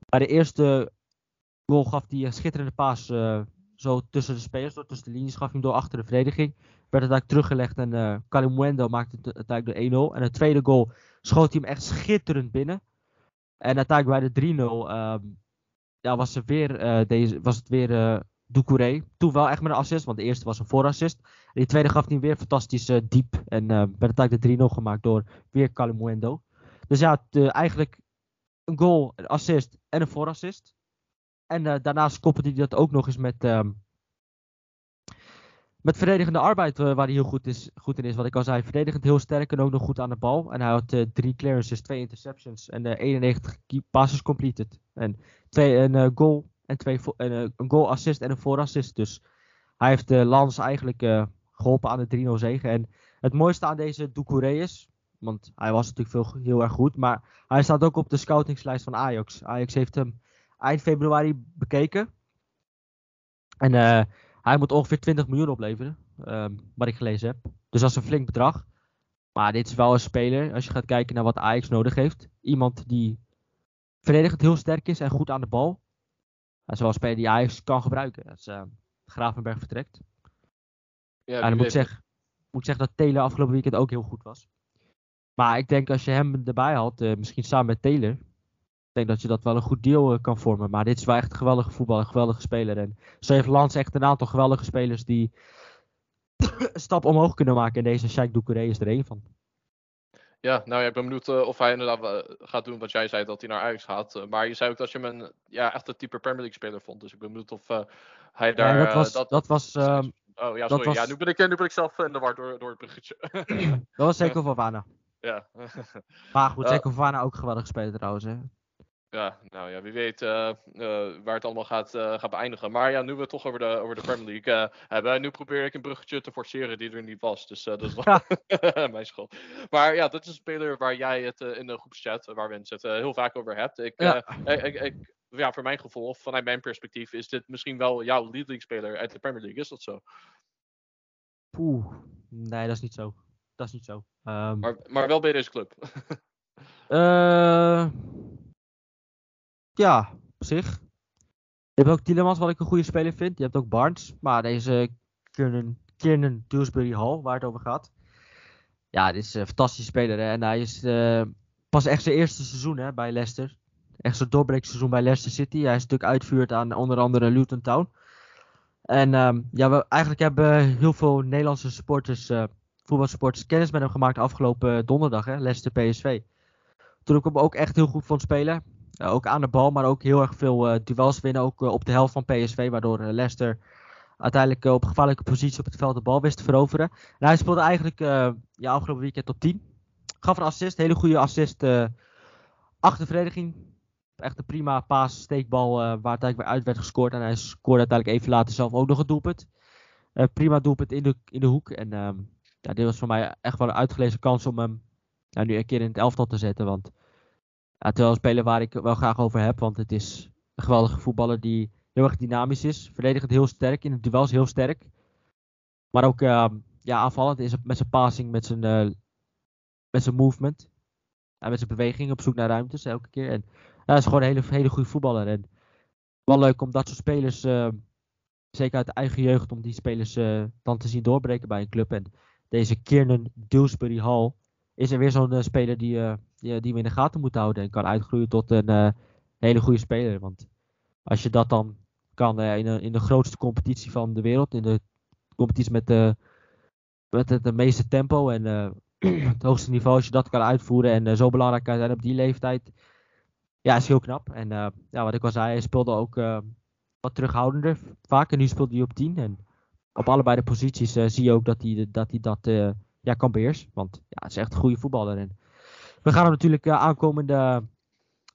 bij de eerste goal gaf hij een schitterende paas uh, zo tussen de spelers, door tussen de linies gaf hij hem door achter de verdediging. Werd het eigenlijk teruggelegd en uh, Calimuendo maakte het uiteindelijk de 1-0. En de tweede goal schoot hij hem echt schitterend binnen. En uiteindelijk bij de 3-0 um, ja, was, er weer, uh, deze, was het weer uh, Doucouré. Toen wel echt met een assist, want de eerste was een voorassist. En die tweede gaf hij weer fantastisch diep. En werd uiteindelijk de 3-0 gemaakt door weer Calimuendo. Dus ja, het, eigenlijk een goal, een assist en een voorassist. En daarnaast koppelde hij dat ook nog eens met, um, met verdedigende arbeid, waar hij heel goed, is, goed in is. Wat ik al zei, verdedigend heel sterk en ook nog goed aan de bal. En hij had uh, drie clearances, twee interceptions en uh, 91 passes completed. En twee, een goal, en twee, en, een goal assist en een voorassist. Dus hij heeft Lans eigenlijk geholpen aan de 3-0 zege. En het mooiste aan deze Doucouré is, want hij was natuurlijk veel, heel erg goed, maar hij staat ook op de scoutingslijst van Ajax. Ajax heeft hem eind februari bekeken. En hij moet ongeveer 20 miljoen opleveren, um, wat ik gelezen heb. Dus dat is een flink bedrag. Maar dit is wel een speler, als je gaat kijken naar wat Ajax nodig heeft. Iemand die verdedigend heel sterk is en goed aan de bal. Dat is wel een speler die Ajax kan gebruiken als uh, Gravenberg vertrekt. Ja, en dan moet ik, zeggen, moet zeggen dat Taylor afgelopen weekend ook heel goed was. Maar ik denk als je hem erbij had, uh, misschien samen met Taylor, denk dat je dat wel een goed deal uh, kan vormen. Maar dit is wel echt een geweldige voetbal, een geweldige speler. En zo heeft Lans echt een aantal geweldige spelers die een [coughs] stap omhoog kunnen maken. En deze Sheikh Doucouré is er één van. Ja, nou ja, ik ben benieuwd uh, of hij inderdaad uh, gaat doen wat jij zei, dat hij naar Ajax gaat. Uh, maar je zei ook dat je hem een ja, echt een type Premier League speler vond. Dus ik ben benieuwd of hij daar... Ja, dat was... Dat, dat was um, oh ja, sorry. Was... Ja, nu ben, ik, nu ben ik zelf in de war door, door het bruggetje. [coughs] [coughs] dat was Seco Fofana. Ja. [laughs] maar goed, Seco Fofana ook geweldig gespeeld trouwens. Hè? Ja, nou ja, wie weet uh, uh, waar het allemaal gaat, uh, gaat beëindigen. Maar ja, nu we het toch over de, over de Premier League hebben. Nu probeer ik een bruggetje te forceren die er niet was. Dus dat is wel [laughs] mijn schuld. Maar ja, dat is een speler waar jij het in de groepschat, waar we het heel vaak over hebt. Ik, ja. ik, ik, ja, voor mijn gevoel, vanuit mijn perspectief, is dit misschien wel jouw lievelingsspeler uit de Premier League. Is dat zo? Poeh, nee, dat is niet zo. Dat is niet zo. Um... Maar, maar wel bij deze club. [laughs] Eh ja, op zich. Je hebt ook Tielemans, wat ik een goede speler vind. Je hebt ook Barnes. Maar deze Kiernan, Kiernan Dewsbury Hall, waar het over gaat. Ja, dit is een fantastische speler. En hij is uh, pas echt zijn eerste seizoen hè, bij Leicester. Echt zijn doorbreekseizoen bij Leicester City. Hij is natuurlijk uitvuurd aan onder andere Luton Town. En um, ja, we eigenlijk hebben heel veel Nederlandse supporters, uh, kennis met hem gemaakt afgelopen donderdag. Hè, Leicester PSV. Toen ik hem ook echt heel goed vond spelen. Uh, ook aan de bal, maar ook heel erg veel uh, duels winnen. Ook uh, op de helft van PSV, waardoor Leicester uiteindelijk op gevaarlijke positie op het veld de bal wist te veroveren. En hij speelde eigenlijk ja, afgelopen weekend op 10. Gaf een assist, hele goede assist achter de verdediging. Echt een prima paas, steekbal waar uiteindelijk weer uit werd gescoord. En hij scoorde uiteindelijk even later zelf ook nog een doelpunt. prima doelpunt in de, in de hoek. En ehm, ja, dit was voor mij echt wel een uitgelezen kans om hem nu een keer in het elftal te zetten. Want ja, terwijl een waar ik wel graag over heb, want het is een geweldige voetballer die heel erg dynamisch is. Verdedigend heel sterk, in het duels heel sterk. Maar ook uh, ja, aanvallend is met zijn passing, met zijn, uh, met zijn movement. En met zijn beweging op zoek naar ruimtes elke keer. En hij is gewoon een hele, hele goede voetballer. En wel leuk om dat soort spelers, uh, zeker uit de eigen jeugd, om die spelers dan te zien doorbreken bij een club. En deze Kiernan Dewsbury Hall is er weer zo'n speler die die, die we in de gaten moeten houden. En kan uitgroeien tot een hele goede speler. Want als je dat dan kan in, de, in de grootste competitie van de wereld. In de competitie met, de, met het, meeste tempo en [clears throat] het hoogste niveau. Als je dat kan uitvoeren en zo belangrijk kan zijn op die leeftijd. Ja, is heel knap. En ja, wat ik al zei, hij speelde ook wat terughoudender vaak. En nu speelde hij op 10. En op allebei de posities zie je ook dat hij dat, hij dat ja, kan beheersen. Want ja, hij is echt een goede voetballer. En we gaan hem natuurlijk uh, aankomende,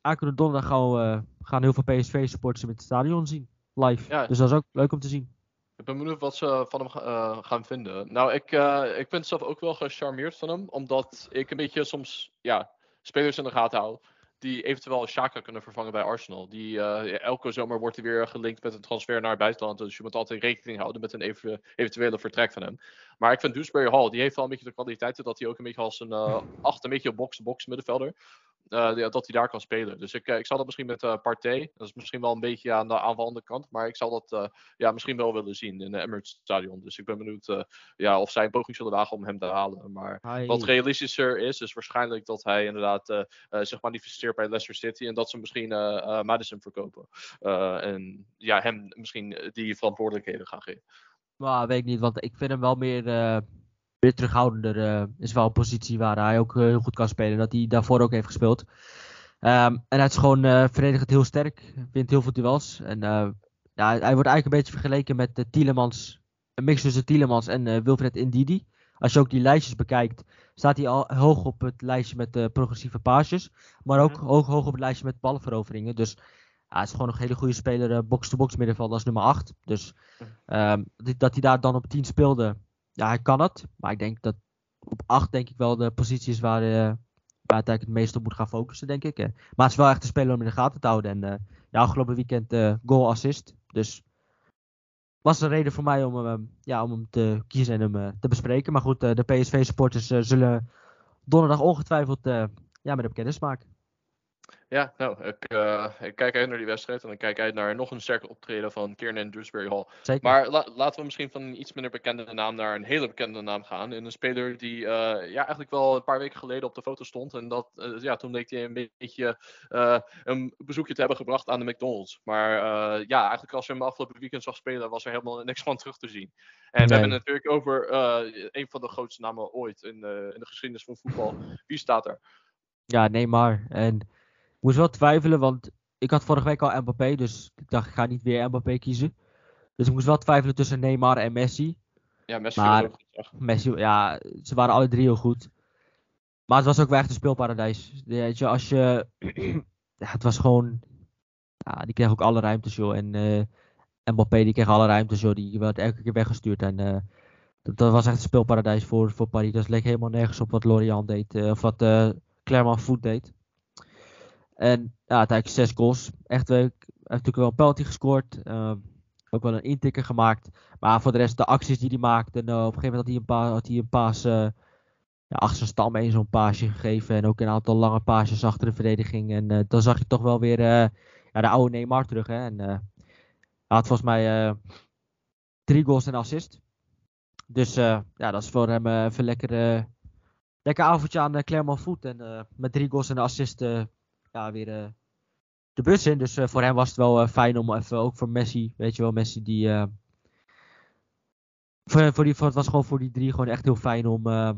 aankomende donderdag gaan, uh, gaan heel veel PSV-supporters in het stadion zien. Live. Dus dat is ook leuk om te zien. Ik ben benieuwd wat ze van hem uh, gaan vinden. Nou, ik, ik ben zelf ook wel gecharmeerd van hem. Omdat ik een beetje soms ja, spelers in de gaten hou die eventueel Shaka kunnen vervangen bij Arsenal. Die, uh, elke zomer wordt hij weer gelinkt met een transfer naar het buitenland. Dus je moet altijd rekening houden met een even, eventuele vertrek van hem. Maar ik vind Dewsbury Hall, die heeft wel een beetje de kwaliteiten dat hij ook een beetje als een uh, acht, een beetje een box-to-box middenvelder. Uh, dat hij daar kan spelen. Dus ik, ik zal dat misschien met uh, Partey. Dat is misschien wel een beetje aan de aanvallende kant. Maar ik zal dat ja, misschien wel willen zien in de Emirates Stadion. Dus ik ben benieuwd ja, of zij een poging zullen wagen om hem te halen. Maar wat realistischer is, is waarschijnlijk dat hij inderdaad zich manifesteert bij Leicester City. En dat ze misschien Madison verkopen. en ja, hem misschien die verantwoordelijkheden gaan geven. Nou, weet ik niet, want ik vind hem wel meer weer terughoudender uh, is wel een positie waar hij ook uh, heel goed kan spelen. Dat hij daarvoor ook heeft gespeeld. Um, en hij is gewoon uh, verdedigend heel sterk. Wint heel veel duels. En ja, hij wordt eigenlijk een beetje vergeleken met de Tielemans. Een mix tussen Tielemans en Wilfred Indidi. Als je ook die lijstjes bekijkt, staat hij al hoog op het lijstje met progressieve paasjes. Maar ook mhm. hoog, hoog op het lijstje met ballenveroveringen. Dus hij is gewoon een hele goede speler. Box-to-box middenveld als nummer 8. Dus um, dat hij daar dan op 10 speelde, ja, hij kan het. Maar ik denk dat op 8 denk ik wel de positie is waar, uh, waar uiteindelijk het meest op moet gaan focussen, denk ik. Maar het is wel echt een speler om in de gaten te houden. En ja, afgelopen weekend uh, goal assist. Dus was een reden voor mij om, hem, ja, om hem te kiezen en hem te bespreken. Maar goed, de PSV-supporters zullen donderdag ongetwijfeld ja, met hem kennis maken. Ja, nou, ik, uh, ik, kijk uit naar die wedstrijd en dan kijk uit naar nog een sterke optreden van Kiernan Dewsbury Hall. Zeker. Maar la laten we misschien van een iets minder bekende naam naar een hele bekende naam gaan. En een speler die uh, ja, eigenlijk wel een paar weken geleden op de foto stond. En dat, uh, ja, toen leek hij een beetje een bezoekje te hebben gebracht aan de McDonald's. Maar ja, eigenlijk als je hem afgelopen weekend zag spelen, was er helemaal niks van terug te zien. En nee. we hebben het natuurlijk over een van de grootste namen ooit in, in de geschiedenis van voetbal. Wie staat er? Ja, Neymar. En moest wel twijfelen, want ik had vorige week al Mbappé, dus ik dacht ik ga niet weer Mbappé kiezen. Dus ik moest wel twijfelen tussen Neymar en Messi. Ja, Messi maar, ook goed. Messi, ja, ze waren alle drie heel goed. Maar het was ook wel echt een speelparadijs. Weet je, als je [clears throat] ja, het was gewoon, ja, die kreeg ook alle ruimtes joh. En uh, Mbappé die kreeg alle ruimtes joh, die werd elke keer weggestuurd. En uh, dat, dat, was echt een speelparadijs voor, voor Paris. Dat leek helemaal nergens op wat Lorient deed, of wat Clermont Foot deed. En ja, uiteindelijk zes goals. Echt leuk. Hij heeft natuurlijk wel een penalty gescoord. Uh, ook wel een intikker gemaakt. Maar voor de rest, de acties die hij maakte. En, uh, op een gegeven moment had hij een, pa had hij een paas uh, ja, achter zijn stam een zo'n paasje gegeven. En ook een aantal lange paasjes achter de verdediging. En uh, dan zag je toch wel weer ja, de oude Neymar terug. Hè? En, hij had volgens mij drie goals en assist. Dus ja, dat is voor hem even lekker, lekker avondje aan Clermont Foot. En met drie goals en assist ja, weer uh, de bus in. Dus uh, voor hem was het wel uh, fijn om even, ook voor Messi, weet je wel, Messi die... voor, voor die, voor, het was gewoon voor die drie gewoon echt heel fijn om, nou,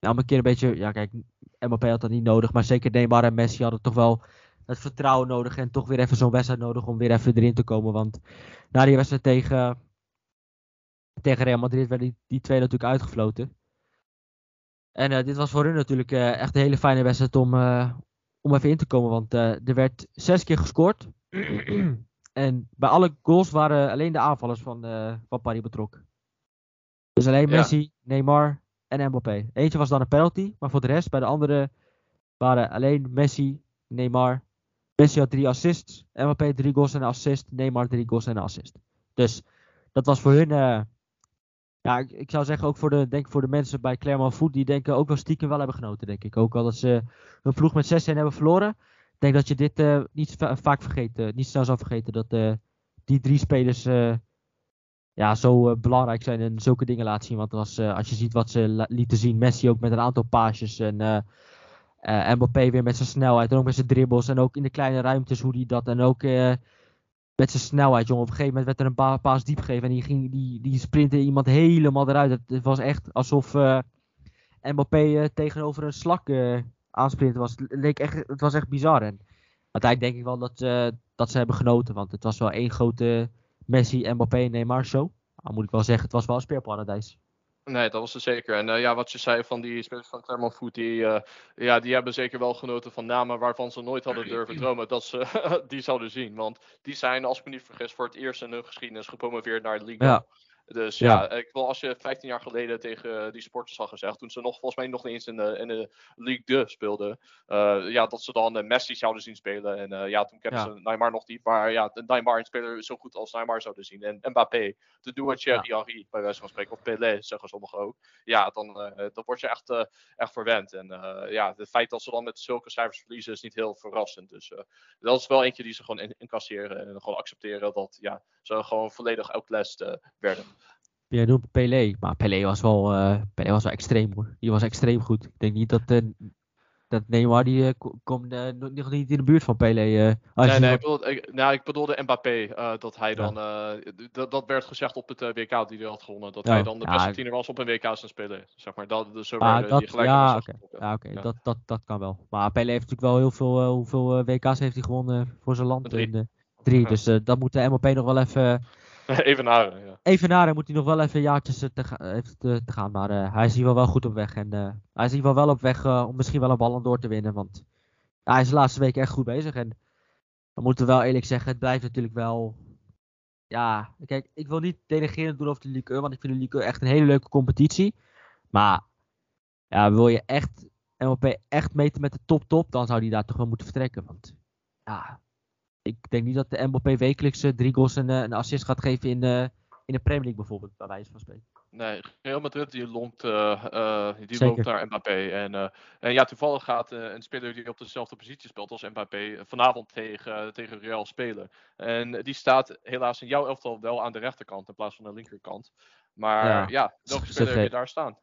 een keer een beetje... Ja, kijk, Mbappé had dat niet nodig, maar zeker Neymar en Messi hadden toch wel het vertrouwen nodig en toch weer even zo'n wedstrijd nodig om weer even erin te komen. Want na die wedstrijd tegen, tegen Real Madrid werden die, die twee natuurlijk uitgefloten. En dit was voor hun natuurlijk echt een hele fijne wedstrijd om, om even in te komen. Want uh, er werd zes keer gescoord. [clears throat] en bij alle goals waren alleen de aanvallers van, uh, van Paris betrokken. Dus alleen Messi, ja. Neymar en Mbappé. Eentje was dan een penalty. Maar voor de rest, bij de andere, waren alleen Messi, Neymar. Messi had drie assists. Mbappé drie goals en een assist. Neymar drie goals en een assist. Dus dat was voor hun uh, ja, ik, zou zeggen ook voor de, denk voor de mensen bij Clermont Foot, die denken ook wel stiekem wel hebben genoten, denk ik. Ook al dat ze hun ploeg met 6 hebben verloren. Ik denk dat je dit uh, niet vaak vergeten, niet snel zou vergeten dat die drie spelers ja, zo belangrijk zijn en zulke dingen laten zien. Want was, als je ziet wat ze lieten zien, Messi ook met een aantal paasjes en Mbappé weer met zijn snelheid en ook met zijn dribbles en ook in de kleine ruimtes hoe die dat en ook met zijn snelheid, jongen. Op een gegeven moment werd er een paas diep gegeven en die, ging, die, die sprintte iemand helemaal eruit. Het, was echt alsof uh, Mbappé uh, tegenover een slak uh, aansprinten was. Het, leek echt, het was echt bizar. En uiteindelijk denk ik wel dat, dat ze hebben genoten, want het was wel één grote Messi, Mbappé, Neymar show. Dan moet ik wel zeggen, het was wel een speerparadijs. Nee, dat was er zeker. En uh, ja, wat je zei van die spelers van Clermont Foot, die, uh, ja, die hebben zeker wel genoten van namen waarvan ze nooit hadden durven [clears throat] dromen dat ze [laughs] die zouden zien. Want die zijn, als ik me niet vergis, voor het eerst in hun geschiedenis gepromoveerd naar de Liga. Ja. Dus ja. ja, ik wil als je 15 jaar geleden tegen die sporters had gezegd, toen ze nog volgens mij nog niet eens in de, in de League 2 speelden, uh, ja, dat ze dan uh, Messi zouden zien spelen. En uh, ja, toen kennen ja. ze Neymar nog niet, maar ja, Neymar een speler zo goed als Neymar zouden zien. En Mbappé, de Thierry ja. Henry, bij wijze van spreken, of Pelé, zeggen sommigen ook. Ja, dan, dan word je echt, echt verwend. En ja, het feit dat ze dan met zulke cijfers verliezen is niet heel verrassend. Dus dat is wel eentje die ze gewoon in incasseren en gewoon accepteren dat ja, ze gewoon volledig outlast werden. Jij noemt Pelé, maar Pelé was wel, uh, Pelé was wel extreem hoor. Die was extreem goed. Ik denk niet dat, uh, dat Neymar die uh, komt nog niet in de buurt van Pelé. nee, nee, ik bedoelde, ik, nou, ik bedoelde Mbappé. dat hij dan, dat, dat werd gezegd op het WK die hij had gewonnen. Dat ja. hij dan de beste ja, tiener was op een WK zijn spelen. Zeg maar, dat, dus zo ah, dat, die gelijk ja, oké, okay. okay. Dat, dat, dat kan wel. Maar Pelé heeft natuurlijk wel heel veel, hoeveel WK's heeft hij gewonnen voor zijn land? Drie. In, drie. Dus dat moet de MLP nog wel even [laughs] Evenaren, ja. Evenaren moet hij nog wel even jaartjes te, ga, te, te gaan. Maar uh, hij is hier wel, wel goed op weg. En hij is hier wel, wel op weg om misschien wel een ballon door te winnen. Want hij is de laatste weken echt goed bezig. En we moeten wel eerlijk zeggen, het blijft natuurlijk wel... Ja, kijk, ik wil niet delegerend doen over de Ligue 1. Want ik vind de Ligue 1 echt een hele leuke competitie. Maar ja, wil je echt MLP echt meten met de top top, dan zou hij daar toch wel moeten vertrekken. Want ja, ik denk niet dat de Mbappé wekelijks uh, drie goals en uh, een assist gaat geven in, uh, in de Premier League bijvoorbeeld, bij wijze van spreken. Nee, Real Madrid die lonkt, die loopt naar Mbappé. En, en ja, toevallig gaat een speler die op dezelfde positie speelt als Mbappé vanavond tegen, tegen Real spelen. En die staat helaas in jouw elftal wel aan de rechterkant in plaats van de linkerkant. Maar ja, ja welke speler heb je daar staan?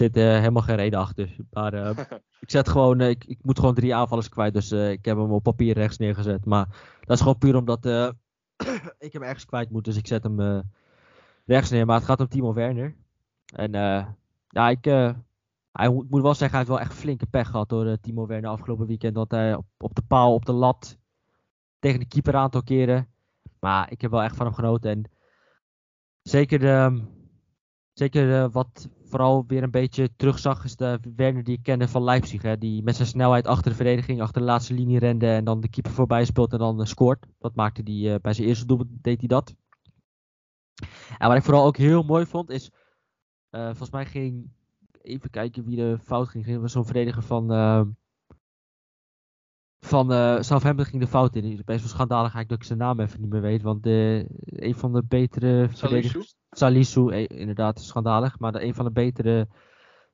Zit uh, helemaal geen reden achter. Maar uh, [laughs] ik zet gewoon, uh, ik, ik, moet gewoon drie aanvallers kwijt. Dus ik heb hem op papier rechts neergezet. Maar dat is gewoon puur omdat [clears throat] ik hem ergens kwijt moet. Dus ik zet hem rechts neer. Maar het gaat om Timo Werner. En ja, ik, hij moet wel zeggen, hij heeft wel echt flinke pech gehad door Timo Werner afgelopen weekend. Dat hij op, op, de paal, op de lat, tegen de keeper aantal keren. Maar ik heb wel echt van hem genoten. En zeker de zeker wat vooral weer een beetje terugzag, is de Werner die ik kende van Leipzig. Hè, die met zijn snelheid achter de verdediging, achter de laatste linie rende en dan de keeper voorbij speelt en dan scoort. Dat maakte hij bij zijn eerste doelpunt, deed hij dat. En wat ik vooral ook heel mooi vond, is volgens mij ging, even kijken wie de fout ging, ging was zo'n verdediger van van uh, Southampton ging de fout in. Het is wel schandalig eigenlijk dat ik zijn naam even niet meer weet. Want de, een van de betere verdedigers... Salisu, eh, inderdaad, schandalig. Maar de, een van de betere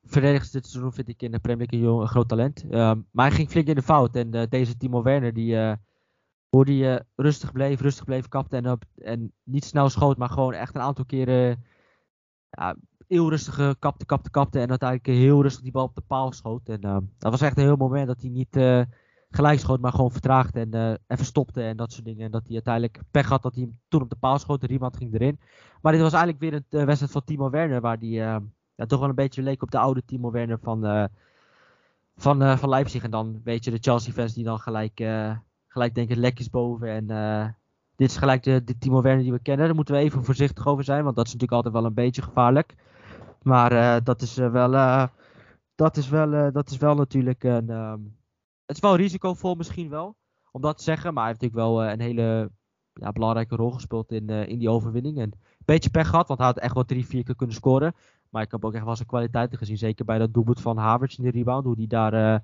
verdedigers dit seizoen vind ik in de Premier League een, een groot talent. Um, maar hij ging flink in de fout. En uh, deze Timo Werner, die, uh, hoe die rustig bleef, rustig bleef, kapte en, op, en niet snel schoot. Maar gewoon echt een aantal keren ja, heel rustig kapte, kapte, kapte. En uiteindelijk heel rustig die bal op de paal schoot. En ehm, dat was echt een heel moment dat hij niet gelijk schoot, maar gewoon vertraagde en uh, even stopte en dat soort dingen. En dat hij uiteindelijk pech had dat hij toen op de paal schoot, de rebound ging erin. Maar dit was eigenlijk weer een uh, wedstrijd van Timo Werner, waar die uh, ja, toch wel een beetje leek op de oude Timo Werner van, van, van Leipzig. En dan weet je de Chelsea fans die dan gelijk, gelijk denken lekjes boven en... dit is gelijk de, Timo Werner die we kennen. Daar moeten we even voorzichtig over zijn, want dat is natuurlijk altijd wel een beetje gevaarlijk. Maar dat is wel, dat is wel, dat is wel natuurlijk een, um, het is wel risicovol misschien wel, om dat te zeggen. Maar hij heeft natuurlijk wel eh, een hele ja, belangrijke rol gespeeld in, uh, in die overwinning. En een beetje pech gehad, want hij had echt wel drie, vier keer kunnen scoren. Maar ik heb ook echt wel zijn kwaliteiten gezien. Zeker bij dat doelpunt van Havertz in de rebound. Hoe hij daar uh,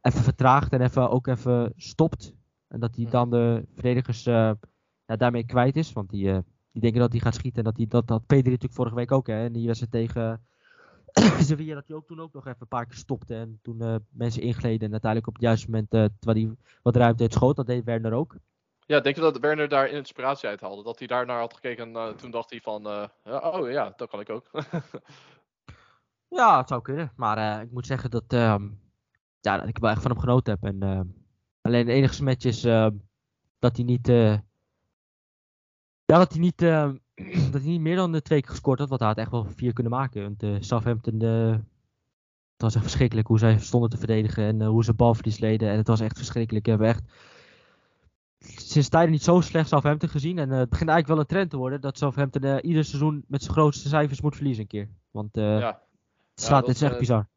even vertraagt en even, ook even stopt. En dat hij dan de verdedigers ja, daarmee kwijt is. Want die, die denken dat hij gaat schieten. En dat, hij, dat, dat Pedri natuurlijk vorige week ook. Hè, en die wedstrijd tegen Sevilla dat hij ook toen ook nog even een paar keer stopte en toen uh, mensen ingleden en uiteindelijk op het juiste moment uh, terwijl hij wat ruimte heeft schoot. Dat deed Werner ook. Ja, denk je dat Werner daar inspiratie uit haalde? Dat hij daar naar had gekeken en uh, toen dacht hij van, oh ja, dat kan ik ook. [laughs] ja, het zou kunnen. Maar ik moet zeggen dat, ehm, ja, dat ik wel echt van hem genoten heb. En, alleen het enige smetje is dat hij niet... ja, dat hij niet dat hij niet meer dan de twee keer gescoord had. Want hij had echt wel vier kunnen maken. Want uh, Southampton, uh, het was echt verschrikkelijk hoe zij stonden te verdedigen. En uh, hoe ze balverlies leden. En het was echt verschrikkelijk. We hebben echt sinds tijden niet zo slecht Southampton gezien. En het begint eigenlijk wel een trend te worden. Dat Southampton ieder seizoen met zijn grootste cijfers moet verliezen een keer. Want ja. het, staat, ja, het is echt bizar.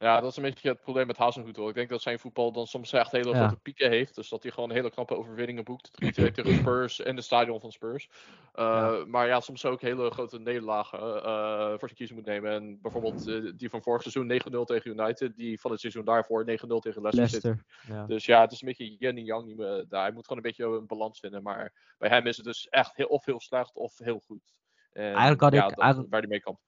Ja, dat is een beetje het probleem met Hazenhoed hoor. Ik denk dat zijn voetbal dan soms echt hele grote pieken heeft. Dus dat hij gewoon hele knappe overwinningen boekt. 3-2 tegen Spurs in het stadion van Spurs. Uh, Maar ja, soms ook hele grote nederlagen uh, voor zijn kiezen moet nemen. En bijvoorbeeld uh, die van vorig seizoen 9-0 tegen United. Die van het seizoen daarvoor 9-0 tegen Leicester. Leicester ja. Dus ja, het is een beetje yin en yang. Hij moet gewoon een beetje een balans vinden. Maar bij hem is het dus echt heel, of heel slecht of heel goed. En, eigenlijk had ja, ik... Eigenlijk... Waar hij mee kan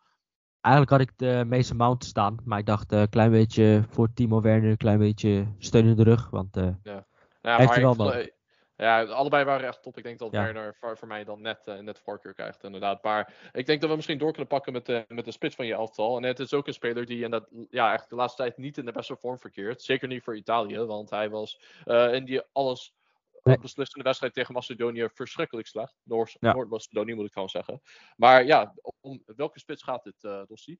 eigenlijk had ik de meeste Mount staan. Maar ik dacht een uh, klein beetje voor Timo Werner, een klein beetje steun in de rug. Want uh, ja. Nou, heeft hij wel. Ja, allebei waren echt top. Ik denk dat ja. Werner voor, voor, mij dan net, uh, net voorkeur krijgt, inderdaad. Maar ik denk dat we misschien door kunnen pakken met de, met de spits van je elftal. En het is ook een speler die in dat, ja, eigenlijk de laatste tijd niet in de beste vorm verkeert. Zeker niet voor Italië, want hij was uh, in die alles nee. beslissende wedstrijd tegen Macedonië verschrikkelijk slecht. Noord- ja. Noord-Macedonië moet ik gewoon zeggen. Maar ja, om welke spits gaat dit, uh, Dossi?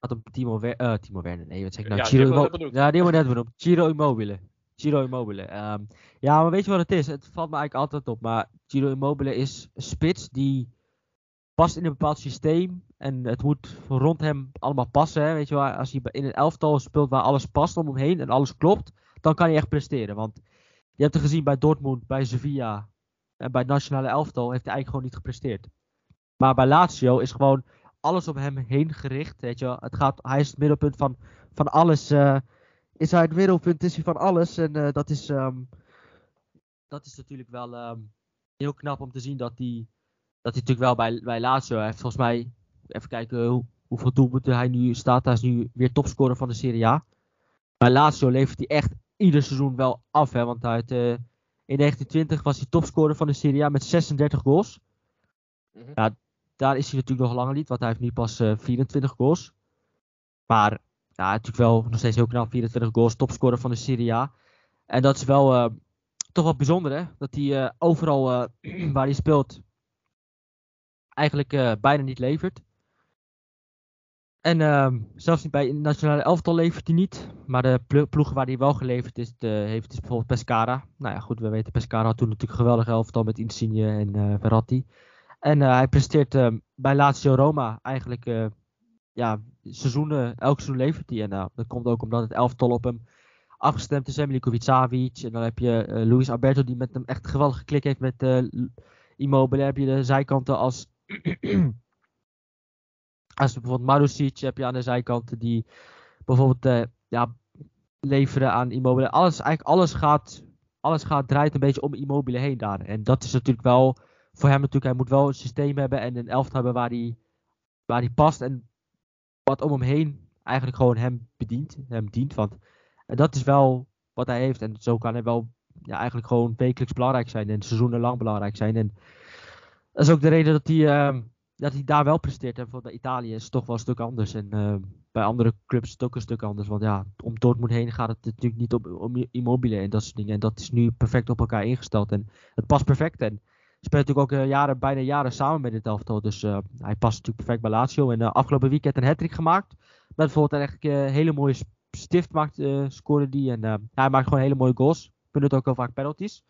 Gaat om Timo, Wer uh, Timo Werner. Nee, wat zeg ik nou? Ja, Immobile. Ja, die hebben we net benoemd. Ciro Immobile. Ciro Immobile. Um, ja, maar weet je wat het is? Het valt me eigenlijk altijd op. Maar Ciro Immobile is een spits die past in een bepaald systeem. En het moet rond hem allemaal passen. Hè? Weet je wel, als hij in een elftal speelt waar alles past om hem heen en alles klopt, dan kan hij echt presteren. Want je hebt het gezien bij Dortmund, bij Sevilla en bij het nationale elftal heeft hij eigenlijk gewoon niet gepresteerd. Maar bij Lazio is gewoon alles op hem heen gericht. Weet je Het gaat, hij is het middelpunt van, van alles. Uh, is hij het middelpunt is hij van alles. En uh, dat, is, um, dat is natuurlijk wel um, heel knap om te zien dat hij, dat hij natuurlijk wel bij, bij Lazio heeft. Volgens mij, even kijken hoe, hoeveel doelpunten hij nu staat. Hij is nu weer topscorer van de Serie A. Bij Lazio levert hij echt ieder seizoen wel af. Hè, want uit, uh, in 1920 was hij topscorer van de Serie A met 36 goals. Mm ja, daar is hij natuurlijk nog langer niet, want hij heeft nu pas uh, eh, 24 goals. Maar ja, natuurlijk wel nog steeds heel knap, 24 goals, topscorer van de Serie A. En dat is wel uh, toch wel bijzonder, hè? Dat hij overal [clears throat] waar hij speelt eigenlijk bijna niet levert. En uh, zelfs niet bij de nationale elftal levert hij niet. Maar de ploegen waar hij wel geleverd is, de, heeft is bijvoorbeeld Pescara. Nou ja, goed, we weten Pescara had toen natuurlijk een geweldige elftal met Insigne en uh. En uh, hij presteert uh, bij Lazio Roma eigenlijk uh, ja, seizoenen, elk seizoen levert hij. En dat komt ook omdat het elftal op hem afgestemd is. Milinkovic Savic. En dan heb je Luis Alberto die met hem echt geweldige klik heeft met Immobile. heb je de zijkanten als... als bijvoorbeeld Marusic heb je aan de zijkanten die bijvoorbeeld ja, leveren aan Immobile. Alles, eigenlijk alles gaat, alles gaat, draait een beetje om Immobile heen daar. En dat is natuurlijk wel voor hem natuurlijk, hij moet wel een systeem hebben en een elftal hebben waar hij, waar hij past. En wat om hem heen eigenlijk gewoon hem bedient, hem dient. Want en dat is wel wat hij heeft. En zo kan hij wel ja, eigenlijk gewoon wekelijks belangrijk zijn en seizoenen lang belangrijk zijn. En dat is ook de reden dat hij, uh, dat hij daar wel presteert. En voor Italië is het toch wel een stuk anders. En uh, bij andere clubs is het ook een stuk anders. Want ja, om Dortmund heen gaat het natuurlijk niet om, Immobile en dat soort dingen. En dat is nu perfect op elkaar ingesteld. En het past perfect. En speelt natuurlijk ook uh, jaren, bijna jaren samen met dit elftal. Dus uh, hij past natuurlijk perfect bij Lazio. En afgelopen weekend een hat gemaakt. Met bijvoorbeeld een hele mooie stift maakt, scoorde die. En hij maakt gewoon hele mooie goals. Punt ook wel vaak penalties.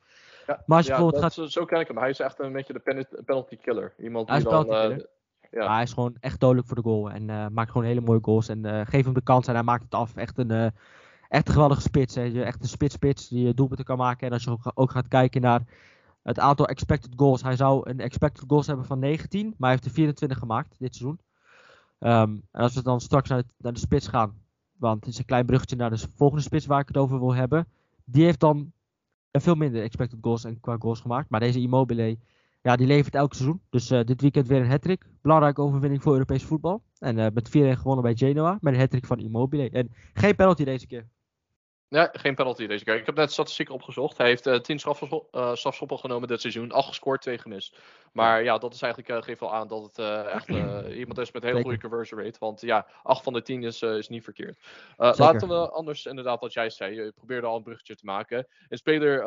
Ja, maar als je ja, bijvoorbeeld gaat... zo ken ik hem. Hij is echt een beetje de penalty killer. Iemand die hij is dan, ja. hij is gewoon echt dodelijk voor de goal. En uh, maakt gewoon hele mooie goals. En uh, geef hem de kans en hij maakt het af. Echt een, uh, echt een geweldige spits. Hè. Echt een spits-spits die doelpunten kan maken. En als je ook, ook, gaat kijken naar het aantal expected goals. Hij zou een expected goals hebben van 19. Maar hij heeft er 24 gemaakt dit seizoen. Um, en als we dan straks naar, naar, de spits gaan. Want het is een klein bruggetje naar de volgende spits waar ik het over wil hebben. Die heeft dan veel minder expected goals en qua goals gemaakt. Maar deze Immobile ja, die levert elk seizoen. Dus uh, dit weekend weer een hat-trick. Belangrijke overwinning voor Europees voetbal. En uh, met 4-1 gewonnen bij Genoa. Met een hat-trick van Immobile. En geen penalty deze keer. Ja, geen penalty deze keer. Ik heb net statistieken opgezocht. Hij heeft uh, 10 strafschoppen genomen dit seizoen. 8 gescoord, 2 gemist. Maar ja, dat is eigenlijk, uh, geeft wel aan dat het echt [clears throat] iemand is met een hele goede conversion rate. Want ja, 8 van de 10 is, is niet verkeerd. laten we anders, inderdaad, wat jij zei. Je probeerde al een bruggetje te maken. Een speler,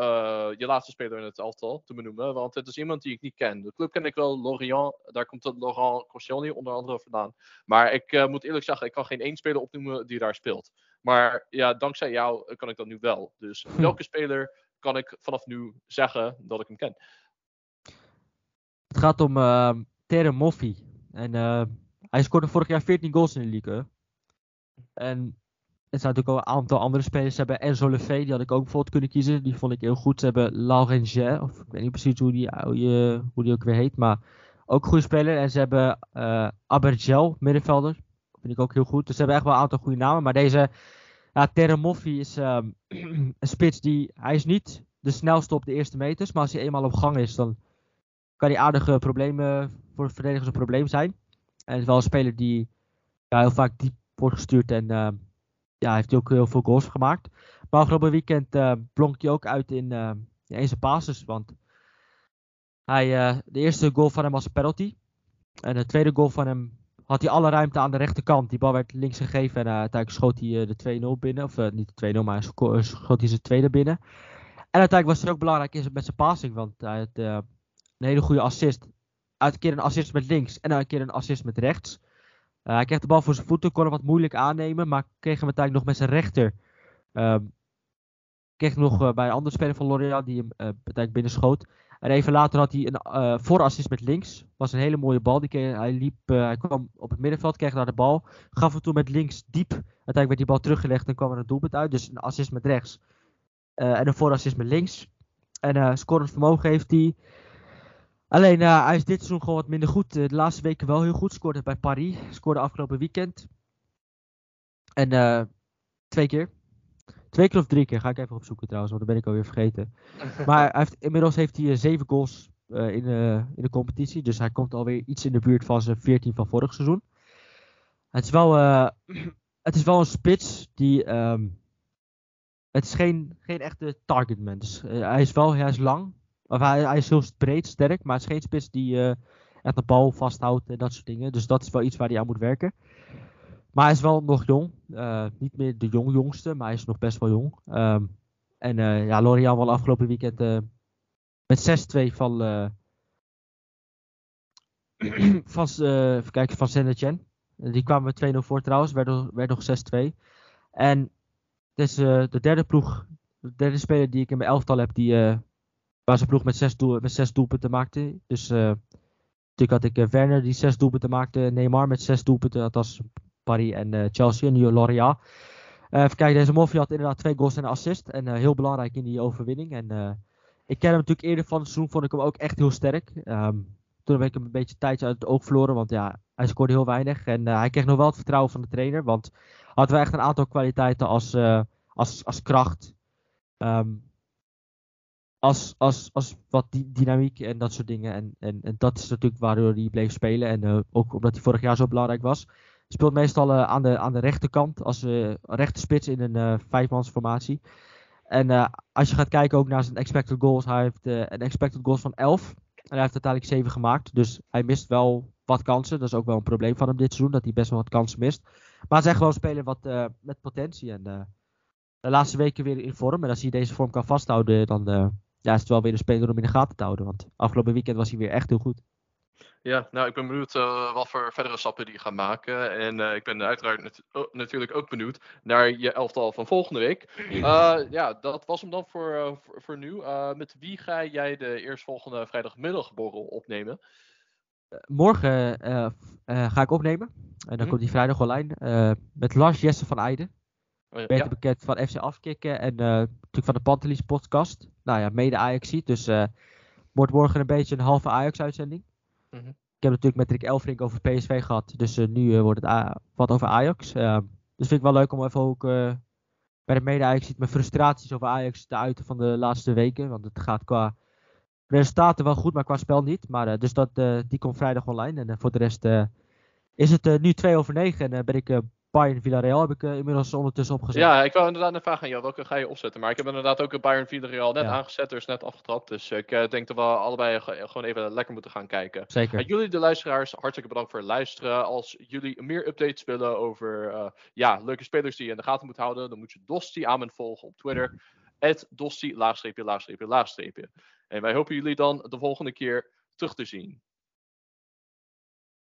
je laatste speler in het elftal te benoemen. Want het is iemand die ik niet ken. De club ken ik wel, Lorient. Daar komt Laurent Koscielny onder andere vandaan. Maar ik moet eerlijk zeggen, ik kan geen één speler opnoemen die daar speelt. Maar ja, dankzij jou kan ik dat nu wel. Dus hm. welke speler kan ik vanaf nu zeggen dat ik hem ken? Het gaat om uh, Terre Moffi. En uh, hij scoorde vorig jaar 14 goals in de league. En er zijn natuurlijk ook een aantal andere spelers. Ze hebben Enzo Lefebvre, die had ik ook bijvoorbeeld kunnen kiezen. Die vond ik heel goed. Ze hebben Laurentier, of ik weet niet precies hoe die, hoe, hoe die ook weer heet. Maar ook een goede speler. En ze hebben uh, Abergel, middenvelder. Vind ik ook heel goed. Dus ze hebben echt wel een aantal goede namen. Maar deze ja, Teremoffi is um, [clears throat] een spits die... Hij is niet de snelste op de eerste meters. Maar als hij eenmaal op gang is, dan kan hij aardige problemen voor de verdedigers een probleem zijn. En het is wel een speler die ja, heel vaak diep wordt gestuurd. En uh, ja, heeft ook heel veel goals gemaakt. Maar afgelopen weekend uh, blonk hij ook uit in, uh, in zijn passes. Want hij, uh, de eerste goal van hem was een penalty. En de tweede goal van hem had hij alle ruimte aan de rechterkant. Die bal werd links gegeven en uh, uiteindelijk schoot hij uh, de 2-0 binnen. Of uh, niet de 2-0, maar schoot hij zijn tweede binnen. En uiteindelijk was het ook belangrijk met zijn passing. Want hij een hele goede assist. Uit een keer een assist met links en een keer een assist met rechts. hij kreeg de bal voor zijn voeten, kon hem wat moeilijk aannemen. Maar kreeg hem uiteindelijk nog met zijn rechter. Um, kreeg nog bij een andere speler van L'Oreal die hem uiteindelijk binnenschoot. En even later had hij een uh, voorassist met links. Was een hele mooie bal. Die kreeg, hij, liep, uh, hij kwam op het middenveld, kreeg daar de bal. Gaf hem toen met links diep. Uiteindelijk werd die bal teruggelegd en kwam er een doelpunt uit. Dus een assist met rechts. Uh, en een voorassist met links. En scorend vermogen heeft hij. Alleen hij is dit seizoen gewoon wat minder goed. de laatste weken wel heel goed. Scoorde bij Paris. Scoorde afgelopen weekend. En twee keer. Twee keer of drie keer, ga ik even opzoeken trouwens, want dan ben ik alweer vergeten. maar hij heeft, inmiddels heeft hij uh, zeven goals uh, in, uh, in de competitie. Dus hij komt alweer iets in de buurt van zijn 14 van vorig seizoen. Het is wel, [clears throat] het is wel een spits die. Um, het is geen, geen echte targetman. Dus, hij is wel hij is lang. Of hij, hij is heel breed, sterk. Maar het is geen spits die echt de bal vasthoudt en dat soort dingen. Dus dat is wel iets waar hij aan moet werken. Maar hij is wel nog jong. Uh, niet meer de jong jongste, maar hij is nog best wel jong. Um, en uh, ja, Lorient wel afgelopen weekend uh, met 6-2 van, [clears throat] van, van Saint-Etienne. Die kwamen met 2-0 voor trouwens, werd, werd nog 6-2. En het is de derde ploeg, de derde speler die ik in mijn elftal heb, die, waar zijn ploeg met zes, doel, met zes doelpunten maakte. Dus natuurlijk had ik Werner die zes doelpunten maakte, Neymar met zes doelpunten, dat was Paris en Chelsea, en nu Lorient. even kijken, deze Moffi had inderdaad twee goals en een assist. En heel belangrijk in die overwinning. En ik ken hem natuurlijk eerder van het seizoen, vond ik hem ook echt heel sterk. Ehm, toen heb ik hem een beetje tijd uit het oog verloren, want ja, hij scoorde heel weinig. En hij kreeg nog wel het vertrouwen van de trainer, want had wel echt een aantal kwaliteiten als, als, als kracht. Um, als, als, als wat dynamiek en dat soort dingen. En, en, en dat is natuurlijk waardoor hij bleef spelen. En ook omdat hij vorig jaar zo belangrijk was. Speelt meestal uh, aan, de, aan de rechterkant als uh, rechterspits in een uh, vijfmansformatie. En als je gaat kijken ook naar zijn expected goals. Hij heeft een expected goals van 11. En hij heeft uiteindelijk 7 gemaakt. Dus hij mist wel wat kansen. Dat is ook wel een probleem van hem dit seizoen. Dat hij best wel wat kansen mist. Maar hij is echt wel een speler wat, met potentie. En de laatste weken weer in vorm. En als hij deze vorm kan vasthouden, dan ja, is het wel weer een speler om in de gaten te houden. Want afgelopen weekend was hij weer echt heel goed. Ja, nou, ik ben benieuwd uh, wat voor verdere stappen die gaan maken. En uh, ik ben uiteraard natuurlijk ook benieuwd naar je elftal van volgende week. Uh, [clears throat] ja, dat was hem dan voor, voor, voor, nu. met wie ga jij de eerstvolgende vrijdagmiddagborrel opnemen? morgen ga ik opnemen. En dan hm. komt die vrijdag online. met Lars Jesse van Eijden. Oh, Beter bekend van FC Afkikken en uh, natuurlijk van de Pantelis podcast. Nou ja, mede Ajax. Dus uh, wordt morgen een beetje een halve Ajax-uitzending. -hmm. Ik heb natuurlijk met Rick Elfrink over PSV gehad. Dus uh, nu wordt het wat over Ajax. dus vind ik wel leuk om even ook bij de mede Ajax ziet mijn frustraties over Ajax te uiten van de laatste weken. Want het gaat qua resultaten wel goed, maar qua spel niet. Maar dus dat, die komt vrijdag online. En voor de rest is het nu 2 over 9 en ben ik Bayern Villarreal heb ik uh, inmiddels ondertussen opgezet. Ja, ik wil inderdaad een vraag aan jou. Welke ga je opzetten? Maar ik heb inderdaad ook een Bayern Villarreal net aangezet, dus net afgetrapt. Dus ik uh, denk dat we allebei gewoon even lekker moeten gaan kijken. Zeker. En jullie, de luisteraars, hartstikke bedankt voor het luisteren. Als jullie meer updates willen over uh, ja, leuke spelers die je in de gaten moet houden, dan moet je Dosti Amen volgen op Twitter. Dosti, laagstreepje, laagstreepje, laagstreepje. En wij hopen jullie dan de volgende keer terug te zien.